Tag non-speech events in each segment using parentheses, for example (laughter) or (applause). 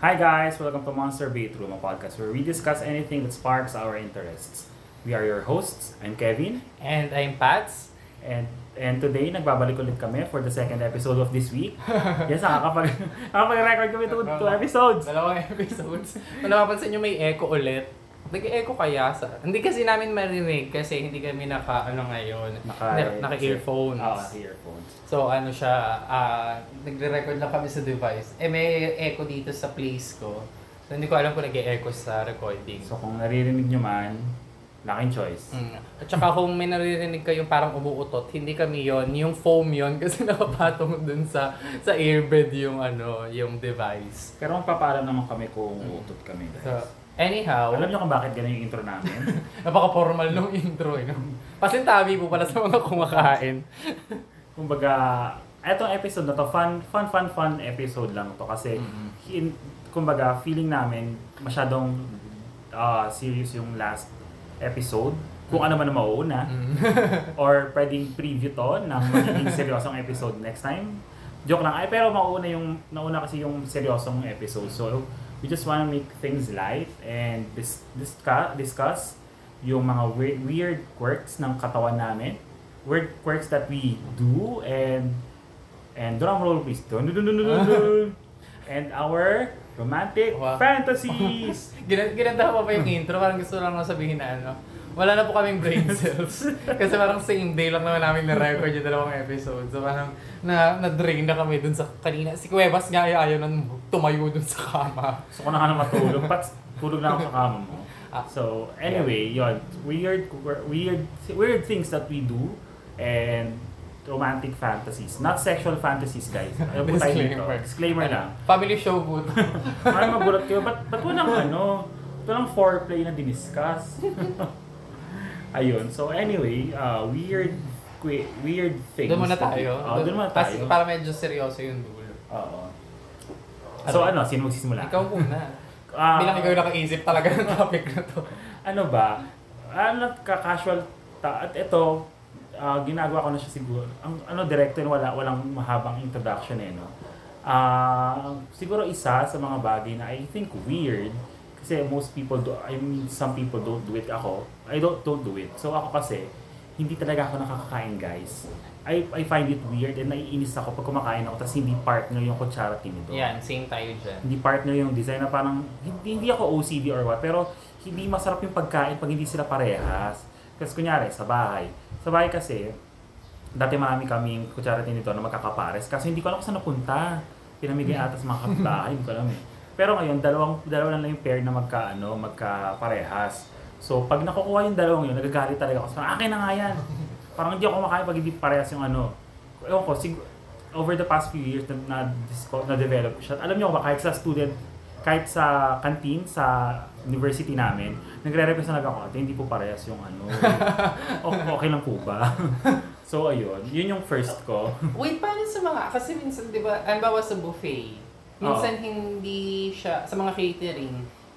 Hi guys, welcome to Monster Bedroom, a podcast where we discuss anything that sparks our interests. We are your hosts. I'm Kevin, And I'm Pats. and and today nagbabalik ulit kami for the second episode of this week. (laughs) yes, nakakapag nakakapag-record kami two, two episodes. Dalawang episodes. Kung napapansin nyo may echo ulit. Nag-echo kaya sa... Hindi kasi namin marinig kasi hindi kami naka, ano ngayon, Naka- naka, earphones. Oo, naka-earphones. So ano siya, ah nagre-record lang kami sa device. Eh may echo dito sa place ko. So hindi ko alam kung nag-echo sa recording. So kung naririnig nyo man, laking choice. Mm. At saka kung may naririnig kayong parang umuutot, hindi kami yon yung foam yon (laughs) kasi nakapatong dun sa sa earbud yung ano, yung device. Pero magpapaalam naman kami kung utot kami guys. So, anyhow, Alam nyo kung bakit ganun yung intro namin? (laughs) napaka-formal nung intro eh. Pasintabi po pala sa mga kumakain. (laughs) Kumbaga, etong episode na to, fun, fun, fun, fun episode lang to kasi Mm-mm. in, kumbaga, feeling namin masyadong ah, serious yung last episode. Kung ano man ang mauuna. Mm. (laughs) Or pwedeng preview to ng magiging seryosong episode next time. Joke lang. Ay, pero mauuna yung, nauna kasi yung seryosong episode. So, we just wanna make things light and dis- discuss, discuss yung mga weird, weird quirks ng katawan namin. Weird quirks that we do and and drum roll please. Dun, dun, dun, dun, dun, dun. (laughs) and our romantic Wow. fantasies. Ginan ginanda pa pa yung intro, parang gusto lang sabihin na ano. Wala na po kaming brain (laughs) cells. Kasi parang same day lang naman namin na-record yung dalawang episode. So parang na, na-drain na kami dun sa kanina. Si Cuevas nga ay ayaw nang tumayo dun sa kama. So kung na ka na matulog, pats tulog na ako sa kama mo. Ah. So anyway, yon weird weird weird things that we do and romantic fantasies. Not sexual fantasies, guys. Ano po tayo dito? Disclaimer. Lang. Family show po. Parang magulat kayo, ba't, ba't walang ano? Walang foreplay na diniscuss? (laughs) Ayun. So anyway, uh, weird weird things. Doon muna tayo. Oh, doon muna Kasi tayo. para medyo seryoso yung dulo. Oo. So ano, sino magsisimula? Ikaw muna. (laughs) Ah, Bilang ikaw yung nakaisip talaga ng topic na to. ano ba, ano ka-casual, ta- at ito, ah, ginagawa ko na siya siguro, ang ano, director, wala, walang mahabang introduction eh, no? Ah, siguro isa sa mga bagay na I think weird, kasi most people do, I mean, some people don't do it. Ako, I don't, don't do it. So ako kasi, hindi talaga ako nakakakain guys. I, I find it weird and naiinis ako pag kumakain ako tapos hindi partner yung kutsara tinidor Yan, same tayo dyan. hindi partner yung design na parang hindi, hindi ako OCD or what pero hindi masarap yung pagkain pag hindi sila parehas. Kasi kunyari sa bahay. Sa bahay kasi dati marami kaming kutsara nito na magkakapares. Kasi hindi ko alam kung saan napunta. Pinamigay ata sa mga kapitbahay hindi ko alam eh pero ngayon dalawang dalawa lang yung pair na magka ano magkaparehas so pag nakukuha yung dalawang yun nagagalit talaga ako so, akin na nga yan parang hindi ako kumakain pag hindi parehas yung ano ewan ko sig- over the past few years na, na, disco- na develop siya. Alam niyo ba kahit sa student kahit sa canteen sa university namin, nagre-request na lang ako, ate, hindi po parehas yung ano. (laughs) okay, okay lang po ba? (laughs) so, ayun. Yun yung first ko. Wait, paano sa mga, kasi minsan, di ba, ang bawa sa buffet, minsan hindi siya, sa mga catering,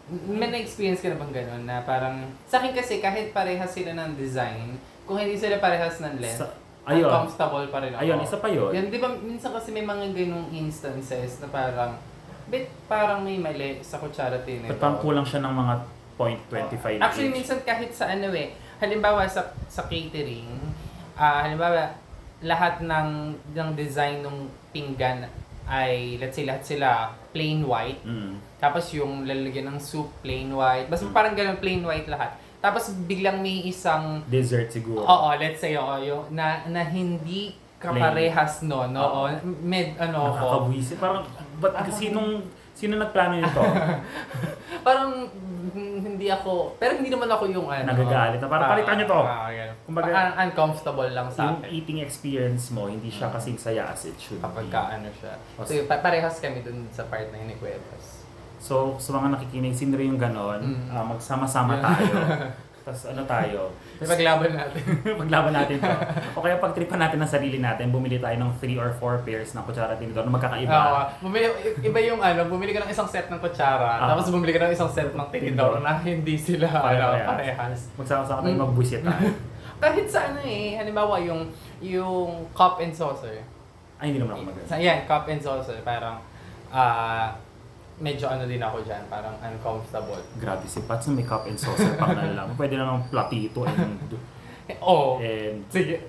may na-experience ka na bang gano'n na parang, sa akin kasi kahit parehas sila ng design, kung hindi sila parehas ng length, Sa, ayun. uncomfortable pa rin ako. Ayun, isa pa yun. Yan, di ba, minsan kasi may mga ganong instances na parang, bit parang may mali sa kutsara tinidor. Ba't parang kulang siya ng mga 0.25 Actually, each? minsan kahit sa ano eh, halimbawa sa sa catering, ah halimbawa, lahat ng, ng design ng pinggan ay, let's say, lahat sila plain white. Mm. Tapos yung lalagyan ng soup, plain white. Basta parang ganun, plain white lahat. Tapos biglang may isang, Dessert siguro. oo, let's say, oo, yung, na, na hindi kaparehas no, no, Oo. med, ano, ko. Nakakabuisi. Parang, ba't sinong, sino nagplano nito? (laughs) Parang mm, hindi ako, pero hindi naman ako yung ano. Nagagalit na, parang ah, palitan niyo to. ah, ganun. Kumbaga- Un- uncomfortable lang sa yung akin. eating experience mo, hindi siya kasing saya as it should Kapag be. ka ano siya. So, pa- parehas kami dun sa part na yun ni Cuevas. So, sa mga nakikinig, sino rin yung ganon, Mm. ah, magsama-sama tayo. (laughs) Tapos ano tayo? Paglaban natin. (laughs) Paglaban natin to. O kaya pagtripan natin ng sarili natin, bumili tayo ng 3 or 4 pairs ng kutsara tinidor na magkakaiba. Oo. bumili, iba yung ano, bumili ka ng isang set ng kutsara, Ah. tapos bumili ka ng isang set ng tinidor na hindi sila ano, Pare-parehas. parehas. Magsama-sama tayo Mm. magbusit tayo. (laughs) Kahit sa ano eh, halimbawa yung yung cup and saucer. Ay, hindi naman ako magaling. Yan, cup and saucer. Parang, ah, medyo ano din ako dyan, parang uncomfortable. Grabe si Pat sa may cup and saucer pang na lang. Pwede na ng platito and, Oo. (laughs) and Sige.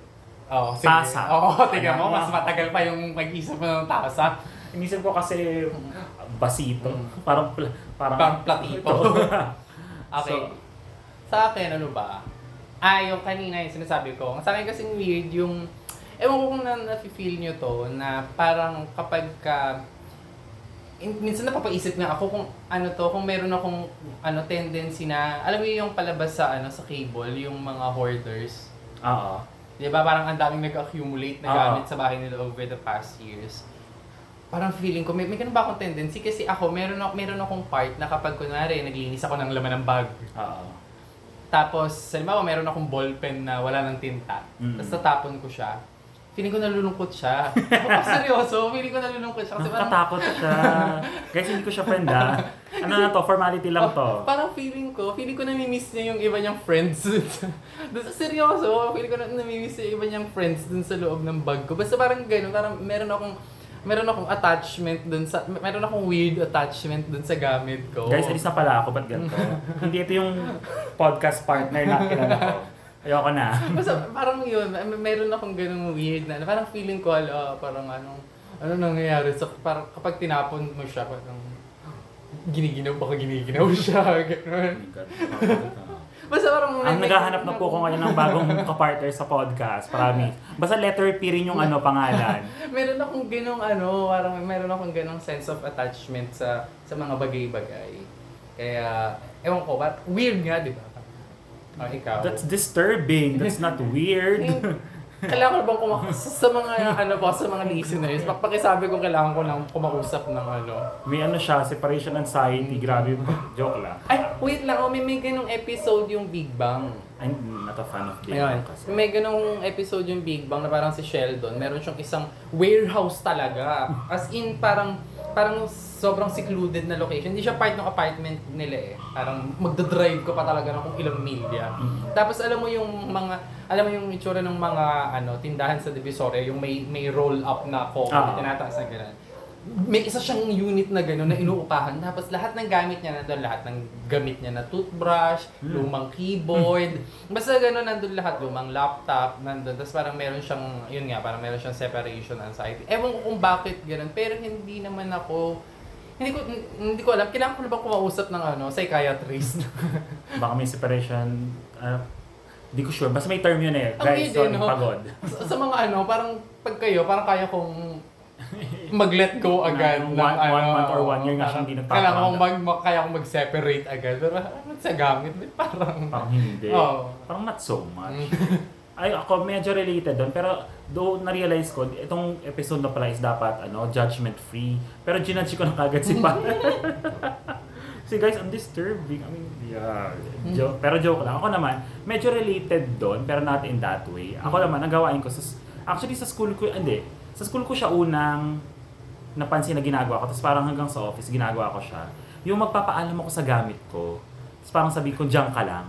Oo, sige. Tasa. Oo, (laughs) tingnan mo, Ano? mas matagal pa yung mag-isip mo ng tasa. Inisip ko kasi basito. Parang parang, Parang platito. (laughs) Okay. So- sa akin, ano ba? Ah, yung kanina yung sinasabi ko. Sa akin kasing weird yung... Ewan ko kung na, na-feel nyo to, na parang kapag ka... in- minsan napapaisip nga ako kung ano to, kung meron akong ano tendency na, alam mo yung palabas sa ano sa cable, yung mga hoarders. Oo. Di ba? Parang ang daming nag-accumulate na Oo. gamit sa bahay nila over the past years. Parang feeling ko, may, may ganun ba akong tendency? Kasi ako, meron, ako, meron akong part na kapag kunwari, naglinis ako ng laman ng bag. Oo. Tapos, halimbawa, meron akong ballpen na wala ng tinta. Mm. Tapos tatapon ko siya. Feeling ko nalulungkot siya. Ako, seryoso, feeling ko nalulungkot siya. Kasi parang, Nakakatakot siya. Guys, hindi ko siya friend ah. Ano na to? Formality lang to. Oh, parang feeling ko, feeling ko namimiss niya yung iba niyang friends. Dun sa seryoso, feeling ko na namimiss niya yung iba niyang friends dun sa loob ng bag ko. Basta parang gano'n, parang meron akong meron akong attachment dun sa meron akong weird attachment dun sa gamit ko. Guys, alis na pala ako. Ba't ganito? (laughs) hindi ito yung podcast partner na kilala ko. Ayoko na. (laughs) Basta parang yun, may- meron akong ganung weird na, parang feeling ko, ala, parang anong, ano nangyayari sa, parang kapag tinapon mo siya, parang giniginaw, baka giniginaw (laughs) siya, gano'n. Basta parang... Ang naghahanap na po ko ngayon ng bagong (laughs) kapartner sa podcast. Promise. Basta letter P rin yung ano, pangalan. meron akong ganong ano, parang meron akong ganong sense of attachment sa sa mga bagay-bagay. Kaya, ewan ko, ba, weird nga, di ba? Oh, ikaw. That's disturbing. That's not weird. kailangan ko bang kuma sa, mga ano po sa mga listeners, pakisabi ko kailangan ko lang kumausap ng ano. May ano siya, separation anxiety. Grabe. Joke lang. Ay, wait lang, oh, may, may ganong episode yung Big Bang. I'm not a fan of Big. Bang kasi. May ganong episode yung Big Bang na parang si Sheldon, meron siyang isang warehouse talaga. As in, parang parang sobrang secluded na location. Hindi siya part ng apartment nila eh. Parang magdadrive ka pa talaga ng kung ilang milya. Tapos alam mo yung mga, alam mo yung itsura ng mga ano tindahan sa Divisoria, yung may may roll up na coffee, Ah. tinataas na gano'n. May isa siyang unit na gano'n na inuupahan. Tapos lahat ng gamit niya nandun, lahat ng gamit niya na toothbrush, lumang keyboard, basta gano'n nandun lahat, lumang laptop, nandun. Tapos parang meron siyang, yun nga, parang meron siyang separation anxiety. Ewan ko kung bakit gano'n, pero hindi naman ako, hindi ko hindi ko alam, kailangan ko na bang kumausap ng ano, psychiatrist? (laughs) Baka may separation. Uh, di ko sure. Basta may term yun eh. Guys, eh, no? pagod. sa, sa mga ano, parang pag kayo, parang kaya kong (laughs) mag-let go agad. Ng one- one ano, month or one year nga siyang hindi nagpaparamdam. Kailangan kong mag, mag, kaya kong mag-separate agad. Pero ano sa gamit, parang... Parang hindi. (laughs) Oo. Parang not so much. Mm. Ay, ako medyo related doon. Pero do na-realize ko, itong episode na pala is dapat ano, judgment free. Pero ginudge ko na kagad si Pa. (laughs) See guys, ang disturbing. I mean, yeah. Joke. Pero joke lang. Ako naman, medyo related doon, pero not in that way. Ako naman, nagawain ko sa... Actually, sa school ko, hindi. Sa school ko siya unang napansin na ginagawa ko. Tapos parang hanggang sa office, ginagawa ko siya. Yung magpapaalam ako sa gamit ko. Tapos parang sabi ko, diyan ka lang.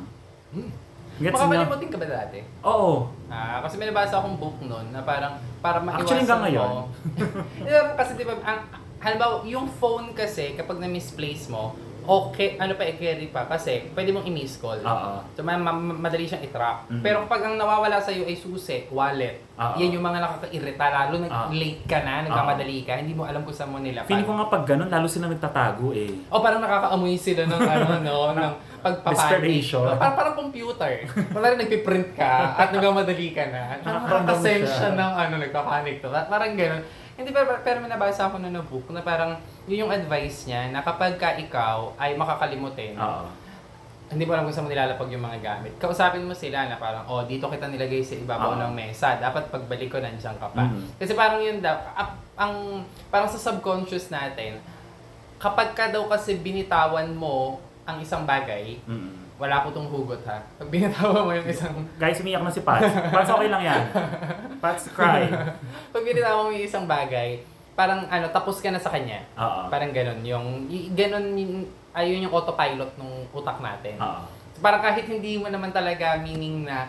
Gets? Makakalimutin ka ba dati? Oo. Ah, kasi may nabasa akong book noon na parang para maiwasan Actually, hanggang ngayon. (laughs) mo. Yeah, kasi di ba, ang, halimbawa, yung phone kasi kapag na-misplace mo, okay, ano pa i-carry pa kasi pwede mong i-miss call. Oo. So, ma- ma- madali siyang i-track. Mhm. Pero kapag ang nawawala sa'yo ay susi, wallet, Oo. yan yung mga nakakairita, lalo na Oo. late ka na, nagkamadali ka, hindi mo alam kung saan mo nila. Feeling ko nga pag ganun, lalo sila nagtatago eh. O parang nakakaamoy sila ng ano, (laughs) no, ng pagpapanik. Desperation. O, Parang, parang computer. Parang nagpiprint ka at nagmamadali ka na. Nakakaramdam nakakasend siya. siya ng ano, nagpapanik to. Parang gano'n. Hindi, pero, pero may nabasa ako na na book na parang yun yung advice niya na kapag ka ikaw ay makakalimutin, Oo. hindi mo alam kung saan mo nilalapag yung mga gamit. Kausapin mo sila na parang, oh, dito kita nilagay sa ibabaw Oo. ng mesa. Dapat pagbalik ko, nandiyan ka pa. Mhm. Kasi parang yun daw, ap- ang, parang sa subconscious natin, kapag ka daw kasi binitawan mo ang isang bagay, Mm. Wala ko tong hugot ha. Pag binitawan mo yung isang, Guys, umiyak na si Pats. Pats, okay lang yan. Pats, cry. (laughs) pag binitawan mo yung isang bagay, parang ano, tapos ka na sa kanya. Oo. Parang ganun. Yung, ganun, yun, ayun yung autopilot ng utak natin. Oo. Parang kahit hindi mo naman talaga meaning na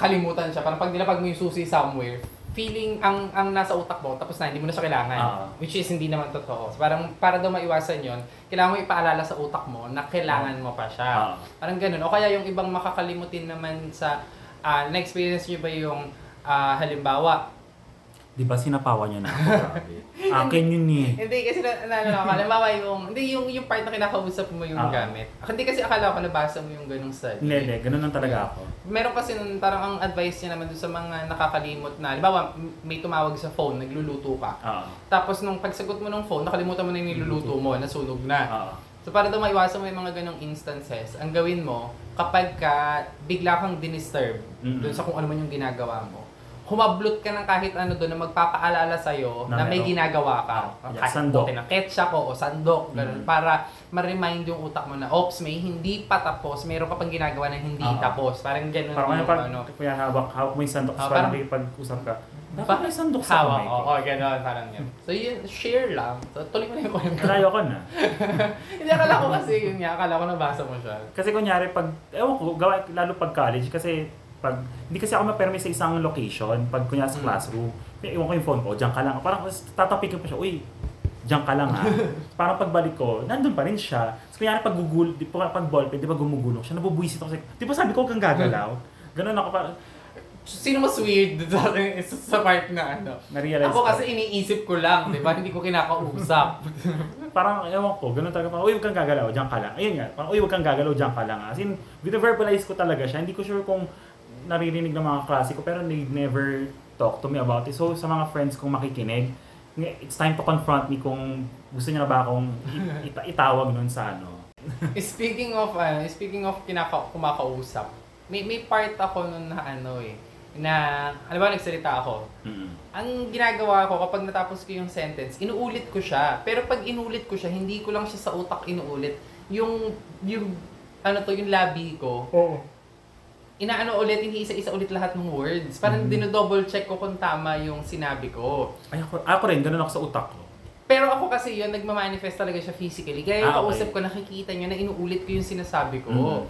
kalimutan siya. Parang pag nilapag mo yung susi somewhere, feeling ang ang nasa utak mo tapos na hindi mo na siya kailangan. Ah. which is hindi naman totoo. So, parang para daw maiwasan yon kailangan mo ipaalala sa utak mo na kailangan mo pa siya. Ah. parang ganun. O kaya yung ibang makakalimutin naman sa ah, na-experience nyo ba yung ah, halimbawa Di ba sinapawan niya na ako? (laughs) Grabe. Akin yun eh. hindi kasi na, na, ano, halimbawa yung hindi yung yung part na kinakausap mo yung Ah. gamit hindi kasi akala ko nabasa mo yung ganung study Hindi, hindi. Ganun lang talaga ako. Meron kasi nun, parang ang advice niya naman dun sa mga nakakalimot na, halimbawa, may tumawag sa phone, nagluluto ka. Oo. Tapos nung pagsagot mo ng phone, nakalimutan mo na yung niluluto mo, nasunog na. Oo. So para daw maiwasan mo yung mga ganong instances, ang gawin mo, kapag ka bigla kang dinisturb Mm-mm. dun sa kung ano man yung ginagawa mo, humablot ka ng kahit ano doon na magpapaalala sa'yo na, Na may ginagawa ka. Ah, yeah, kahit sandok. ng ketchup o, o sandok, ganun. Mm. Para ma-remind yung utak mo na, ops, may hindi pa tapos, meron ka pang ginagawa na hindi Ah. tapos. Parang ganun Parang yung pag, ano. kuya hawak, hawak mo yung sandok, tapos parang- parang pag-usap ka, Parang may sandok sa kamay ko. oo, gano'n, parang yun. So yun, share lang. So, tuloy mo na yung kwento. Malayo ko na. (laughs) Hindi, akala ko kasi yun nga, akala ko nabasa mo siya. Kasi kunyari, pag, ewan ko, gawa, lalo pag college, kasi pag, hindi kasi ako ma-permit sa isang location, pag kunyari sa Mm. classroom, may iwan ko yung phone ko, diyan ka lang. Parang tatapikin pa siya, uy, diyan ka lang ha. (laughs) parang pagbalik ko, nandun pa rin siya. So, kunyari pag gugul, di, pag, pag ballpen, di ba gumugulong siya, nabubuisit ako. Di ba sabi ko, kang gagalaw? (laughs) Ganun ako parang, Sino mas weird (laughs) sa, sa part na ano? na-realize Ako ko. kasi iniisip ko lang, di ba? Hindi ko kinakausap. parang, ewan ko, ganun talaga, parang, uy, huwag kang gagalaw, diyan ka lang. Ayun nga, parang, uy, huwag kang gagalaw, diyan ka lang. As in, verbalize ko talaga siya. Hindi ko sure kung naririnig ng mga klase ko, pero they never talk to me about it. So, sa mga friends kong makikinig, it's time to confront me kung gusto niya na ba akong it- ita- itawag nun sa ano. (laughs) speaking of, ano, speaking of kinaka kumakausap, may, may part ako nun na ano eh, na, ano ba, nagsalita ako. Mm. Ang ginagawa ko kapag natapos ko yung sentence, inuulit ko siya. Pero pag inulit ko siya, hindi ko lang siya sa utak inuulit. Yung, yung, ano to, yung labi ko, Oo. Inaano ulit, hindi isa-isa ulit lahat ng words. Parang Mhm. dinodouble check ko kung tama yung sinabi ko. Ay, ako, ako rin, ganun ako sa utak ko. Pero ako kasi yun, nagmamanifest talaga siya physically. Kaya yung Ah, okay. kausap ko, nakikita niya na inuulit ko yung sinasabi ko. Mhm.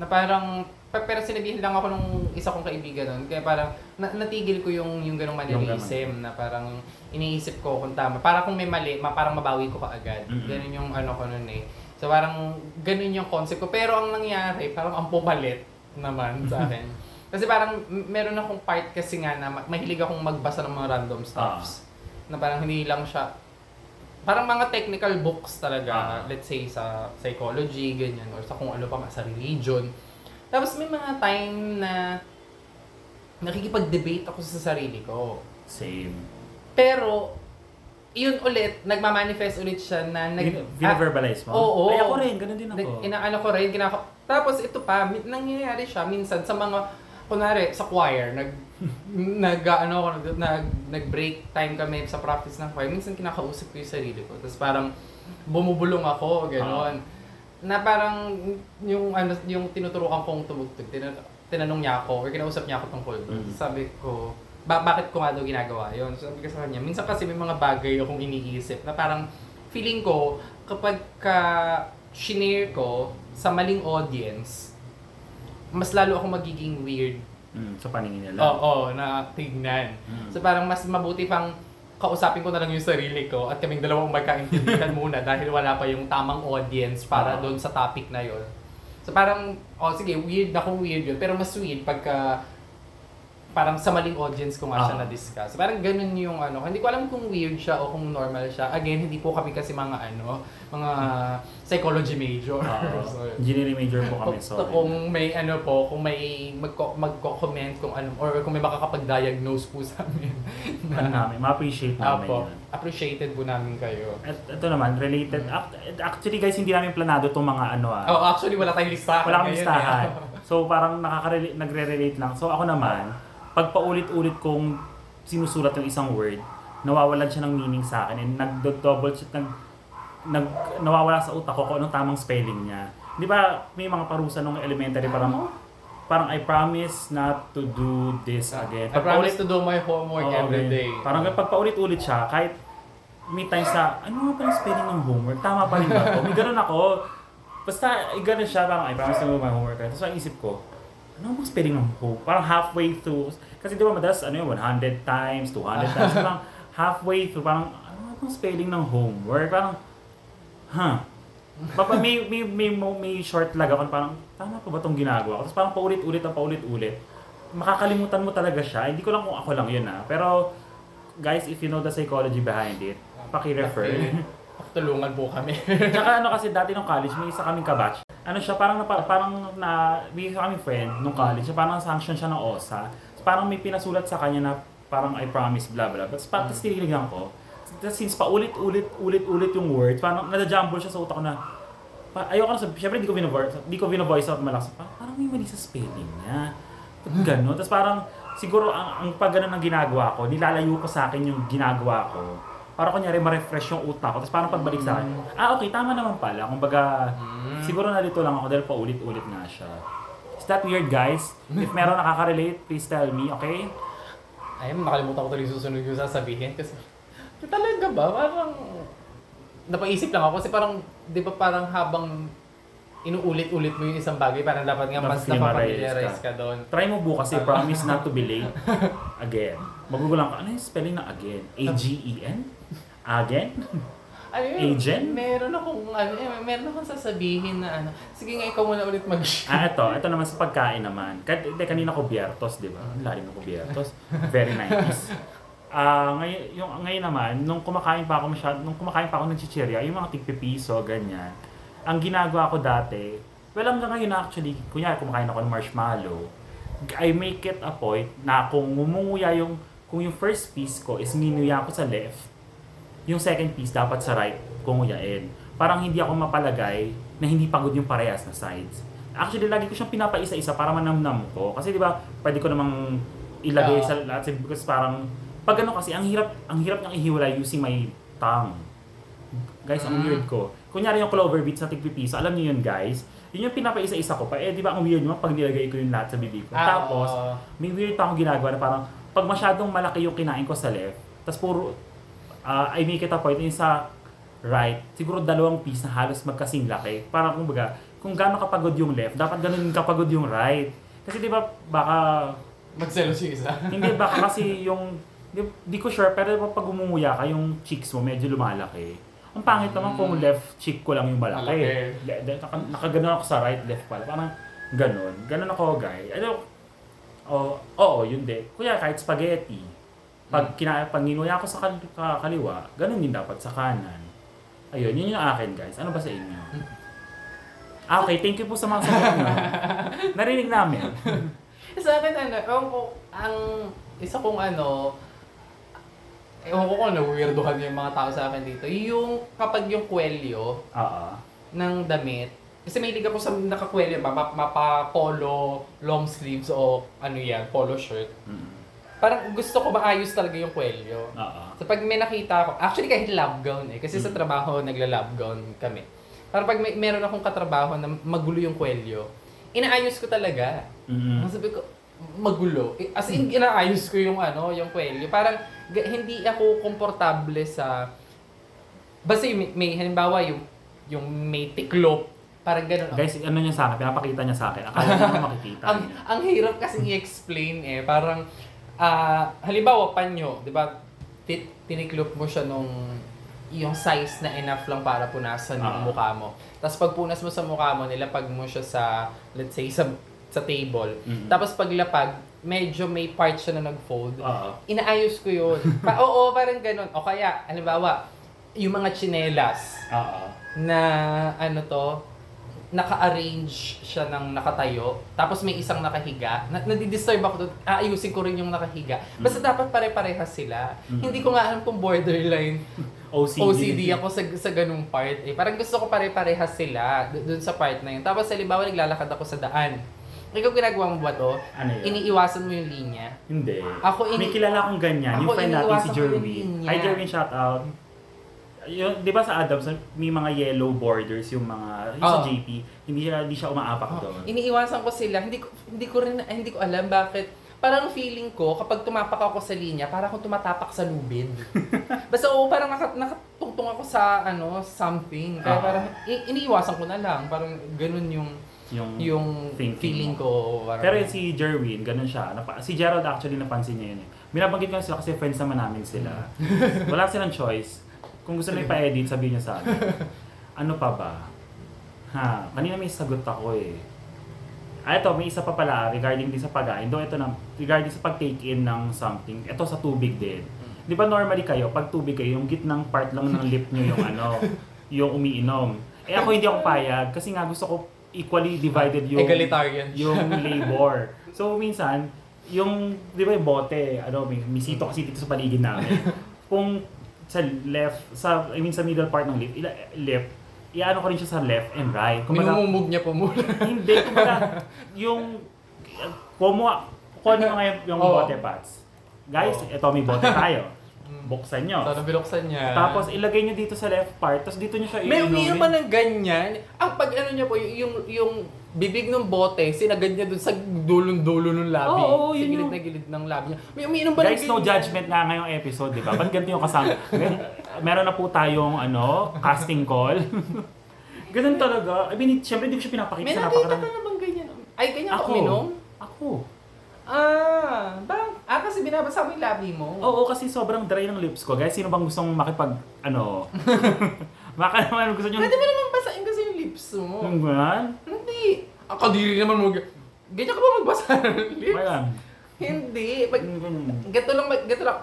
Na parang, pa- pero sinabihan lang ako nung isa kong kaibigan nun. Kaya parang, na, natigil ko yung, yung ganong mannerism na parang iniisip ko kung tama. Para kung may mali, ma, parang mabawi ko kaagad. Mhm. Ganun yung ano ko nun eh. So parang, ganun yung concept ko. Pero ang nangyari, parang ang pumalit naman sa akin. Kasi parang meron akong part kasi nga na ma- mahilig akong magbasa ng mga random stuffs. Na parang hindi lang siya parang mga technical books talaga, Ah. let's say sa psychology, ganyan, or sa kung ano pa, sa religion. Tapos may mga time na nakikipag-debate ako sa sarili ko. Same. Pero, yun ulit, nagmamanifest ulit siya na nag... Vin- Vina-verbalize mo? oo. Ay, ako rin, ganun din ako. inaano ko rin, ginako. Tapos ito pa, nangyayari siya minsan sa mga, kunwari, sa choir, nag, (laughs) nag, ano, nag, nag-break time kami sa practice ng choir. Minsan kinakausap ko yung sarili ko. Tapos parang bumubulong ako, gano'n. Na parang yung ano yung tinuturukan kong tumugtog, tina, tinanong niya ako or kinausap niya ako tungkol doon. Mm. Sabi ko, ba bakit ko nga daw ginagawa yon Sabi ko sa kanya, minsan kasi may mga bagay akong iniisip na parang feeling ko kapag ka shinare ko sa maling audience, mas lalo ako magiging weird. Mm, sa paningin nila. Oo, na tignan. Mm. So parang mas mabuti pang kausapin ko na lang yung sarili ko at kaming dalawang magkaintindihan (laughs) muna dahil wala pa yung tamang audience para Oo. doon sa topic na yon. So parang, oh sige, weird na kung weird yun, pero mas weird pagka parang sa maling audience ko nga siya Ah. na-discuss. Parang ganun yung ano. Hindi ko alam kung weird siya o kung normal siya. Again, hindi po kami kasi mga ano, mga psychology major. Oo. (laughs) So, engineering major po kami, sorry. kung may ano po, kung may magko, magko-comment kung ano, or kung may makakapag-diagnose po sa amin. (laughs) ano namin, ma-appreciate namin Apo, yun. appreciated po namin kayo. At ito naman, related. Act- Actually guys, hindi namin planado itong mga ano ah. Oh, actually, wala tayong listahan. Wala ngayon, listahan. eh. (laughs) So parang nakaka-relate, nagre-relate lang. So ako naman, pag paulit-ulit kong sinusulat yung isang word, nawawalan siya ng meaning sa akin and nag-double check, nag, nag, nawawala sa utak ko kung anong tamang spelling niya. Di ba may mga parusa nung elementary parang parang I promise not to do this again. I promise to do my homework Oo, every day. Parang pag paulit-ulit siya, kahit may times na, ano nga pala spelling ng homework? Tama pa rin ba ito? May ganun ako. Basta, eh, ganun siya, parang, I promise to do my homework. Tapos ang isip ko, ano bang spelling ng hope? Parang halfway through. Kasi di ba madalas, ano yun, 100 times, 200 times. (laughs) parang halfway through, parang, ano bang spelling ng homework? Parang, huh. Papa, may, may, may, may, may short lag ako, parang, tama pa ba itong ginagawa ko? Tapos parang paulit-ulit ang paulit-ulit. Makakalimutan mo talaga siya. Hindi ko lang kung ako lang yun ah. Pero, guys, if you know the psychology behind it, paki-refer. (laughs) Tulungan po kami. Tsaka ano kasi dati nung college, may isa kaming kabatch. Ano siya, parang, napa, parang na, isa kaming friend nung college, parang sanction siya ng OSA. So, parang may pinasulat sa kanya na parang I promise, blah blah. Tapos parang mm. tinignan ko. Tapos since paulit-ulit, ulit-ulit yung words, parang nadajumble siya sa utak ko na, pa, ayoko na sabi, syempre hindi ko bina-voice, hindi ko bina-voice out malakas. Parang, parang may mali sa spelling niya. Gano'n. Tapos parang, siguro ang, ang pag ganun ang ginagawa ko, nilalayo ko sa akin yung ginagawa ko para kunyari ma-refresh yung utak ko. Tapos parang pagbalik sa akin, ah okay, tama naman pala. Kumbaga, Mm. siguro nalito lang ako dahil paulit-ulit nga siya. Is that weird guys? If meron nakaka-relate, please tell me, okay? Ay, makalimutan ko tuloy susunod yung sasabihin kasi talaga ba? Parang napaisip lang ako kasi parang, di ba parang habang inuulit-ulit mo yung isang bagay, parang dapat nga mas napapamiliarize ka. ka doon. Try mo bukas eh, promise not to be late. (laughs) Again. Magugulang ka, ano yung spelling ng again? A-G-E-N? Again? (laughs) Ano yun? Agent? Meron akong, ano, eh, meron akong sasabihin na ano. Sige nga, ikaw muna ulit mag Ah, ito. Ito naman sa pagkain naman. Kahit, hindi, kanina ko biertos, di ba? Ang lalim ng biertos. Very 90s. (laughs) Ah, ngayon, yung, ngayon naman, nung kumakain pa ako masyad, nung kumakain pa ako ng chichirya, yung mga tigpipiso, ganyan. Ang ginagawa ko dati, well hanggang ngayon actually, kunyari kumakain ako ng marshmallow, I make it a point na kung mumunguya yung, kung yung first piece ko is minuya ko sa left, yung second piece dapat sa right kung nguyain. Parang hindi ako mapalagay na hindi pagod yung parehas na sides. Actually, lagi ko siyang pinapaisa-isa para manamnam ko. Kasi di ba, pwede ko namang ilagay Ah. sa lahat. Because parang, pag ano kasi, ang hirap, ang hirap niyang ihiwalay using my tongue. Guys, ang Mm. weird ko. Kunyari yung clover beats na tigpipiso, alam niyo yun guys. Yun yung pinapaisa-isa ko pa. Eh, di ba ang weird naman pag nilagay ko yung lahat sa bibig ko. Ah, Tapos, may weird pa akong ginagawa na parang pag masyadong malaki yung kinain ko sa left, tapos puro, ah, I make it a point yung sa right, siguro dalawang piece na halos magkasing laki. Parang kumbaga, kung gaano kapagod yung left, dapat ganun kapagod yung right. Kasi di ba, baka, Magselos yung isa. hindi, baka kasi yung, di, di ko sure, pero di ba pag umumuya ka, yung cheeks mo medyo lumalaki. Ang pangit naman kung Mm. left cheek ko lang yung malaki. Malaki. Nakaganon ako sa right, left pala. Parang ganon. Ganon ako, guy. Ano, oh, oo, yun din. Kuya, kahit spaghetti. Pag, kina, pag ninuya ko sa kal- ka- kaliwa, ganon din dapat sa kanan. Ayun, yun yung akin, guys. Ano ba sa inyo? Ah, okay, thank you po sa mga sagot nyo. (laughs) Narinig namin. sa akin, ano, ewan ko, ang isa kong ano, ewan ko kung na-weirdohan yung mga tao sa akin dito, yung kapag yung kwelyo Oo. ng damit, kasi may ako sa nakakwelyo, mapa, mapa polo, long sleeves o ano yan, polo shirt. Mm. Parang gusto ko maayos talaga yung kwelyo. Oo. So pag may nakita ako, actually kahit lab gown eh, kasi sa Mm. trabaho nagla-lab gown kami. Parang pag may, meron akong katrabaho na magulo yung kwelyo, inaayos ko talaga. Mm. Ang sabi ko, magulo. Eh, As in, inaayos ko yung ano, yung kwelyo. Parang hindi ako komportable sa... Basta yung may, may halimbawa yung yung may tiklop, parang ganun. Guys, ano niya sa akin? Pinapakita niya sa akin. Akala niya (laughs) makikita ang, ang hirap kasi i-explain eh. Parang, ah, halimbawa, panyo, di ba? Ti- Tiniklop mo siya nung yung size na enough lang para punasan yung Ah. mukha mo. Tapos pag punas mo sa mukha mo, nilapag mo siya sa, let's say, sa, sa table. Mm. Tapos paglapag, medyo may part siya na nag-fold. Oo. Inaayos ko yun. (laughs) pa, oo, parang ganun. O kaya, halimbawa, yung mga chinelas Oo. na ano to, naka-arrange siya ng nakatayo, tapos may isang nakahiga, na, nadidisturb ako doon, aayusin ko rin yung nakahiga. Basta Mm. dapat pare-parehas sila. Mm. Hindi ko nga alam kung borderline (laughs) OCD. OCD ako sa, sa ganung part. Eh. Parang gusto ko pare-parehas sila do- doon sa part na yun. Tapos halimbawa naglalakad ako sa daan. Ikaw ginagawa mo ba to? Ano yun? Iniiwasan mo yung linya. Hindi. Ako ini- May kilala akong ganyan. Ako yung friend natin si Jerwin. Hi Jerwin, shout out. Yung, di ba sa Adams, may mga yellow borders yung mga, yung sa Oo. JP, hindi siya, hindi siya umaapak Oh, doon. iniiwasan ko sila. Hindi ko hindi ko rin hindi ko alam bakit. Parang feeling ko kapag tumapak ako sa linya, para akong tumatapak sa lubid. (laughs) Basta oo, parang naka, nakatungtong ako sa ano, something. Kaya Ah. parang i- iniiwasan ko na lang. Parang ganun yung Yung, yung thinking feeling mo. ko. Parang, Pero yung si Jerwin, ganun siya. Napa- si Gerald actually napansin niya yun eh. Binabanggit ko na sila kasi friends naman namin sila. Wala silang choice. Kung gusto nila ipa-edit, sabihin niya sa akin. (laughs) Ano pa ba? Ha, kanina may sagot ako eh. Ah, ito, may isa pa pala regarding din sa pagkain. Though ito na, regarding sa pag-take in ng something, ito sa tubig din. Di ba normally kayo, pag tubig kayo, yung gitnang part lang ng lip nyo yung ano, (laughs) yung umiinom. Eh ako hindi ako payag kasi nga gusto ko equally divided yung Egalitarian yung (laughs) labor. So minsan, yung, di ba yung bote, ano, may, may sito kasi dito sa paligid namin. Kung sa left, sa, I mean sa middle part ng lip, ila, lip, iano ko rin siya sa left and right. Kumbaga, Minumumog niya po muna. hindi, kumbaga, yung, kumuha, kuha nyo ngayon yung Oo. bote pads. Guys, Oo. ito may bote tayo. Buksan nyo. Tapos binuksan niya. Tapos ilagay nyo dito sa left part, tapos dito nyo siya May umiinom pa ng ganyan. Ang pag ano niya po, yung, yung bibig ng bote, sinagad niya dun sa dulong-dulo ng labi. Oo, oo, sa yun gilid na gilid ng labi niya. May umiinom ng Guys, no ganyan. judgment nga ngayong episode, di ba? Ba't ganito yung kasama? Mer- Meron na po tayong ano, casting call. (laughs) Ganun talaga. I mean, syempre hindi ko siya pinapakita May sa nakita ka na bang ganyan? Ay, ganyan Ako. uminom? Ako. Ah, ba? Ah, kasi binabasa mo yung labi mo. Oo, kasi sobrang dry ng lips ko. Guys, sino bang gustong makipag, ano, (laughs) baka naman gusto nyo, Pwede mo naman basahin kasi lips mo. yung gano'n? Hindi. Ang kadiri naman mo. Ganyan ka ba magbasa ng lips? Wala. Hindi. Pag, Ganun. gato lang, gato lang.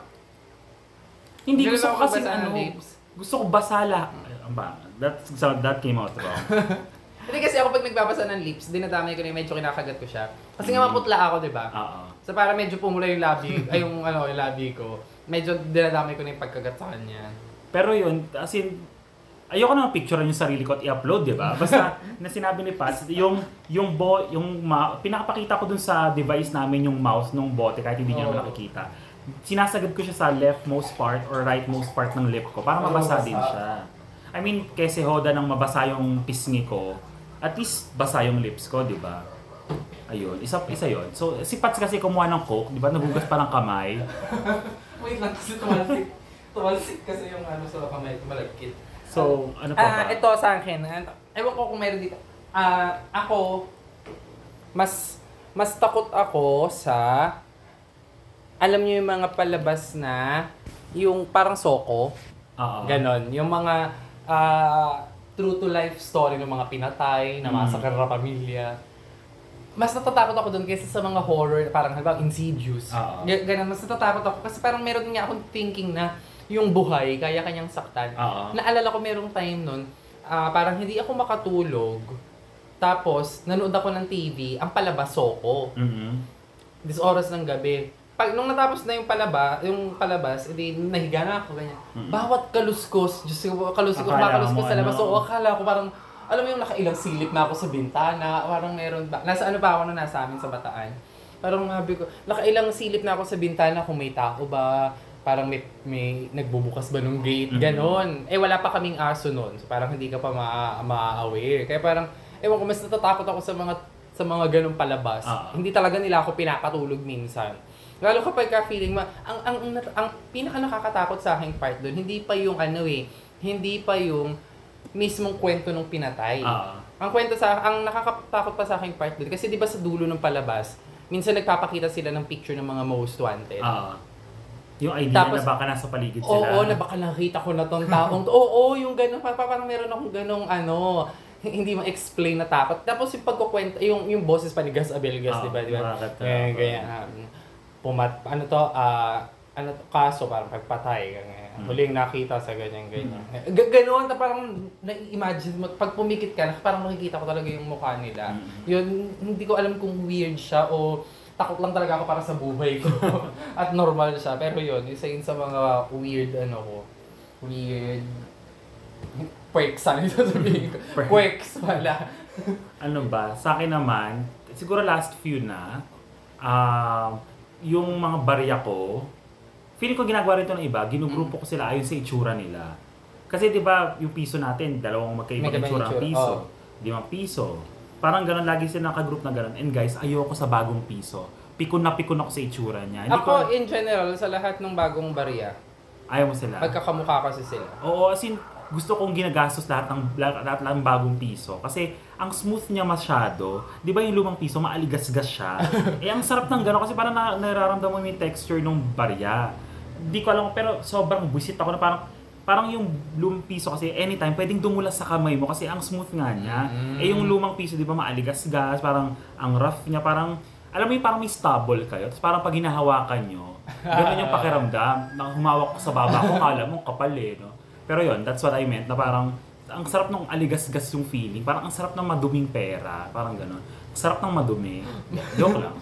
Hindi, Ganun gusto ko kasi magbasa ng ano, lips. gusto ko basala. Ang ba? That, so, that came out wrong. (laughs) Hindi kasi ako pag nagbabasa ng lips, dinadamay ko na yung medyo kinakagat ko siya. Kasi nga Mm. maputla ako, di ba? Oo. So para medyo pumula yung labi, (laughs) ay yung ano, yung labi ko. Medyo dinadamay ko na yung pagkagat sa kanya. Pero yun, as in, ayoko na picturean yung sarili ko at i-upload, di ba? Basta, (laughs) na sinabi ni Pats, yung, yung, bo, yung ma, pinakapakita ko dun sa device namin yung mouse nung bote kahit hindi niya naman nakikita. Sinasagad ko siya sa leftmost part or rightmost part ng lip ko para mabasa din siya. I mean, kese hoda nang mabasa yung pisngi ko, at least basa yung lips ko, di ba? Ayun, isa isa yon. So, si Pats kasi kumuha ng coke, di ba? Nagugas pa ng kamay. (laughs) Wait lang kasi tumalsik. tumalsik kasi yung ano sa kamay ko malagkit. So, ano pa ba? Ah, ito sa akin. ah, Ewan ko kung meron dito. Ah, ako mas mas takot ako sa alam niyo yung mga palabas na yung parang soko. Oo. Ganon. Yung mga ah, true to life story ng mga pinatay, na Mm. masakar na pamilya. Mas natatakot ako doon kaysa sa mga horror, parang halimbawa Insidious. Oo. Ga- Ganon, mas natatakot ako kasi parang meron nga akong thinking na yung buhay, kaya kanyang saktan. Oo. Naalala ko merong time nun, ah, parang hindi ako makatulog. Tapos, nanood ako ng TV, ang palabas soko. Mhm. This oras ng gabi. Pag nung natapos na yung palaba, yung palabas, edi nahiga na ako ganyan. Mm. Bawat kaluskos, Diyos ko, kaluskos, kumakaluskos sa labas. ano? So, akala ko parang, alam mo yung nakailang silip na ako sa bintana, parang meron ba, nasa ano pa ako na nasa amin sa Bataan. Parang sabi ko, nakailang silip na ako sa bintana kung may tao ba, parang may, may nagbubukas ba nung gate, Mhm. ganon. Eh wala pa kaming aso noon, so parang hindi ka pa ma- ma-aware. Kaya parang, ewan ko, mas natatakot ako sa mga sa mga ganong palabas. Ah. Hindi talaga nila ako pinapatulog minsan. Lalo kapag ka feeling ma, ang, ang, ang, ang pinaka nakakatakot sa aking part doon, hindi pa yung ano eh, hindi pa yung mismong kwento ng pinatay. Oo. Ang kwento sa, ang nakakatakot pa sa aking part doon, kasi di ba sa dulo ng palabas, minsan nagpapakita sila ng picture ng mga most wanted. Oo. Yung idea Tapos- na baka nasa paligid sila. Oo, na baka nakita ko na tong (laughs) taong to. Oo, yung pa- parang meron akong ganong ano, (laughs) hindi ma-explain na takot. Tapos yung pagkukwento, yung, yung boses pa ni Gus Abelgas, Oo, di ba? Di ba? nakakatakot. Ganyan, ganyan. Um, pumat, ano to, ah, ano to, kaso parang pagpatay. Ganyan. Mm. Huling nakita sa ganyan, ganyan. G- ganoon na parang na-imagine mo, pag pumikit ka, parang makikita ko talaga yung mukha nila. Mm. Yun, hindi ko alam kung weird siya o takot lang talaga ako para sa buhay ko. (laughs) At normal siya. Pero yun, isa yun sa mga weird, ano ko, weird, quakes, ano yung sasabihin ko? (laughs) Quirks. Quakes pala. (laughs) Ano ba? Sa akin naman, siguro last few na, um, yung mga barya ko, feeling ko ginagawa rin ito ng iba, ginugrupo ko sila ayon sa itsura nila. Kasi di ba yung piso natin, dalawang magkaibang itsura ang piso. oo. Limang piso. Parang ganun, lagi sila nakagroup na ganun. And guys, ayoko sa bagong piso. Pikon na pikon ako sa itsura niya. Hindi Ako, ko, in general, sa lahat ng bagong barya, ayaw mo sila. magkakamukha kasi sila. Oo, as in, gusto kong ginagastos lahat ng lahat, lahat ng bagong piso kasi ang smooth niya masyado. 'Di ba yung lumang piso maaligasgas siya? (laughs) eh ang sarap ng gano'n kasi parang na, nararamdaman mo yung texture ng barya. Hindi ko alam pero sobrang buisit ako na parang parang yung lumang piso kasi anytime pwedeng dumulas sa kamay mo kasi ang smooth nga niya. Mm. Eh yung lumang piso 'di ba maaligasgas, parang ang rough niya parang alam mo yung parang may stubble kayo. Tapos parang pag hinahawakan nyo, ganun yung pakiramdam. (laughs) Nang humawak ko sa baba ko, kala mo kapal eh. No? Pero yon that's what I meant. Na parang, ang sarap ng aligas-gas yung feeling. Parang ang sarap ng maduming pera. Parang ganun. Ang sarap ng madumi. (laughs) Joke lang.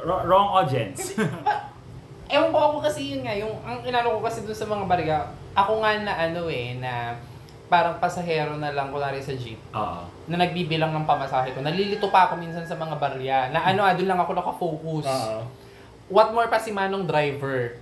Wr- wrong audience. (laughs) Ewan ko ako kasi yun nga, yung, ang inano ko kasi dun sa mga barya, ako nga na ano eh, na parang pasahero na lang, kunwari sa jeep, Oo. na nagbibilang ng pamasahe ko. Nalilito pa ako minsan sa mga barya, na ano, ah, doon lang ako nakafocus. Oo. What more pa si Manong driver?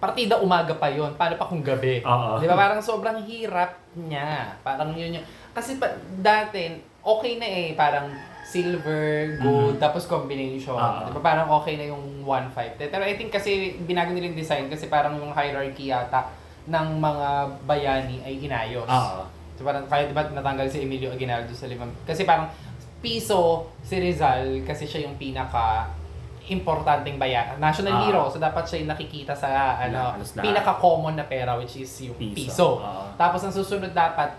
Partida umaga pa yon paano pa kung gabi? Oo. Di ba? Parang sobrang hirap niya. Parang yun yung... Kasi pa, dati, okay na eh. Parang silver, gold, Mhm. tapos combination. Oo. Di ba? Parang okay na yung 1.5. Pero I think kasi binago nila yung design kasi parang yung hierarchy yata ng mga bayani ay inayos. Oo. So parang kaya di ba natanggal si Emilio Aguinaldo sa limang... Kasi parang piso si Rizal kasi siya yung pinaka importanteng bayan. National Ah. hero. So dapat siya yung nakikita sa ano, lahat. pinaka-common na pera which is yung Piso. piso. Oo. Tapos ang susunod dapat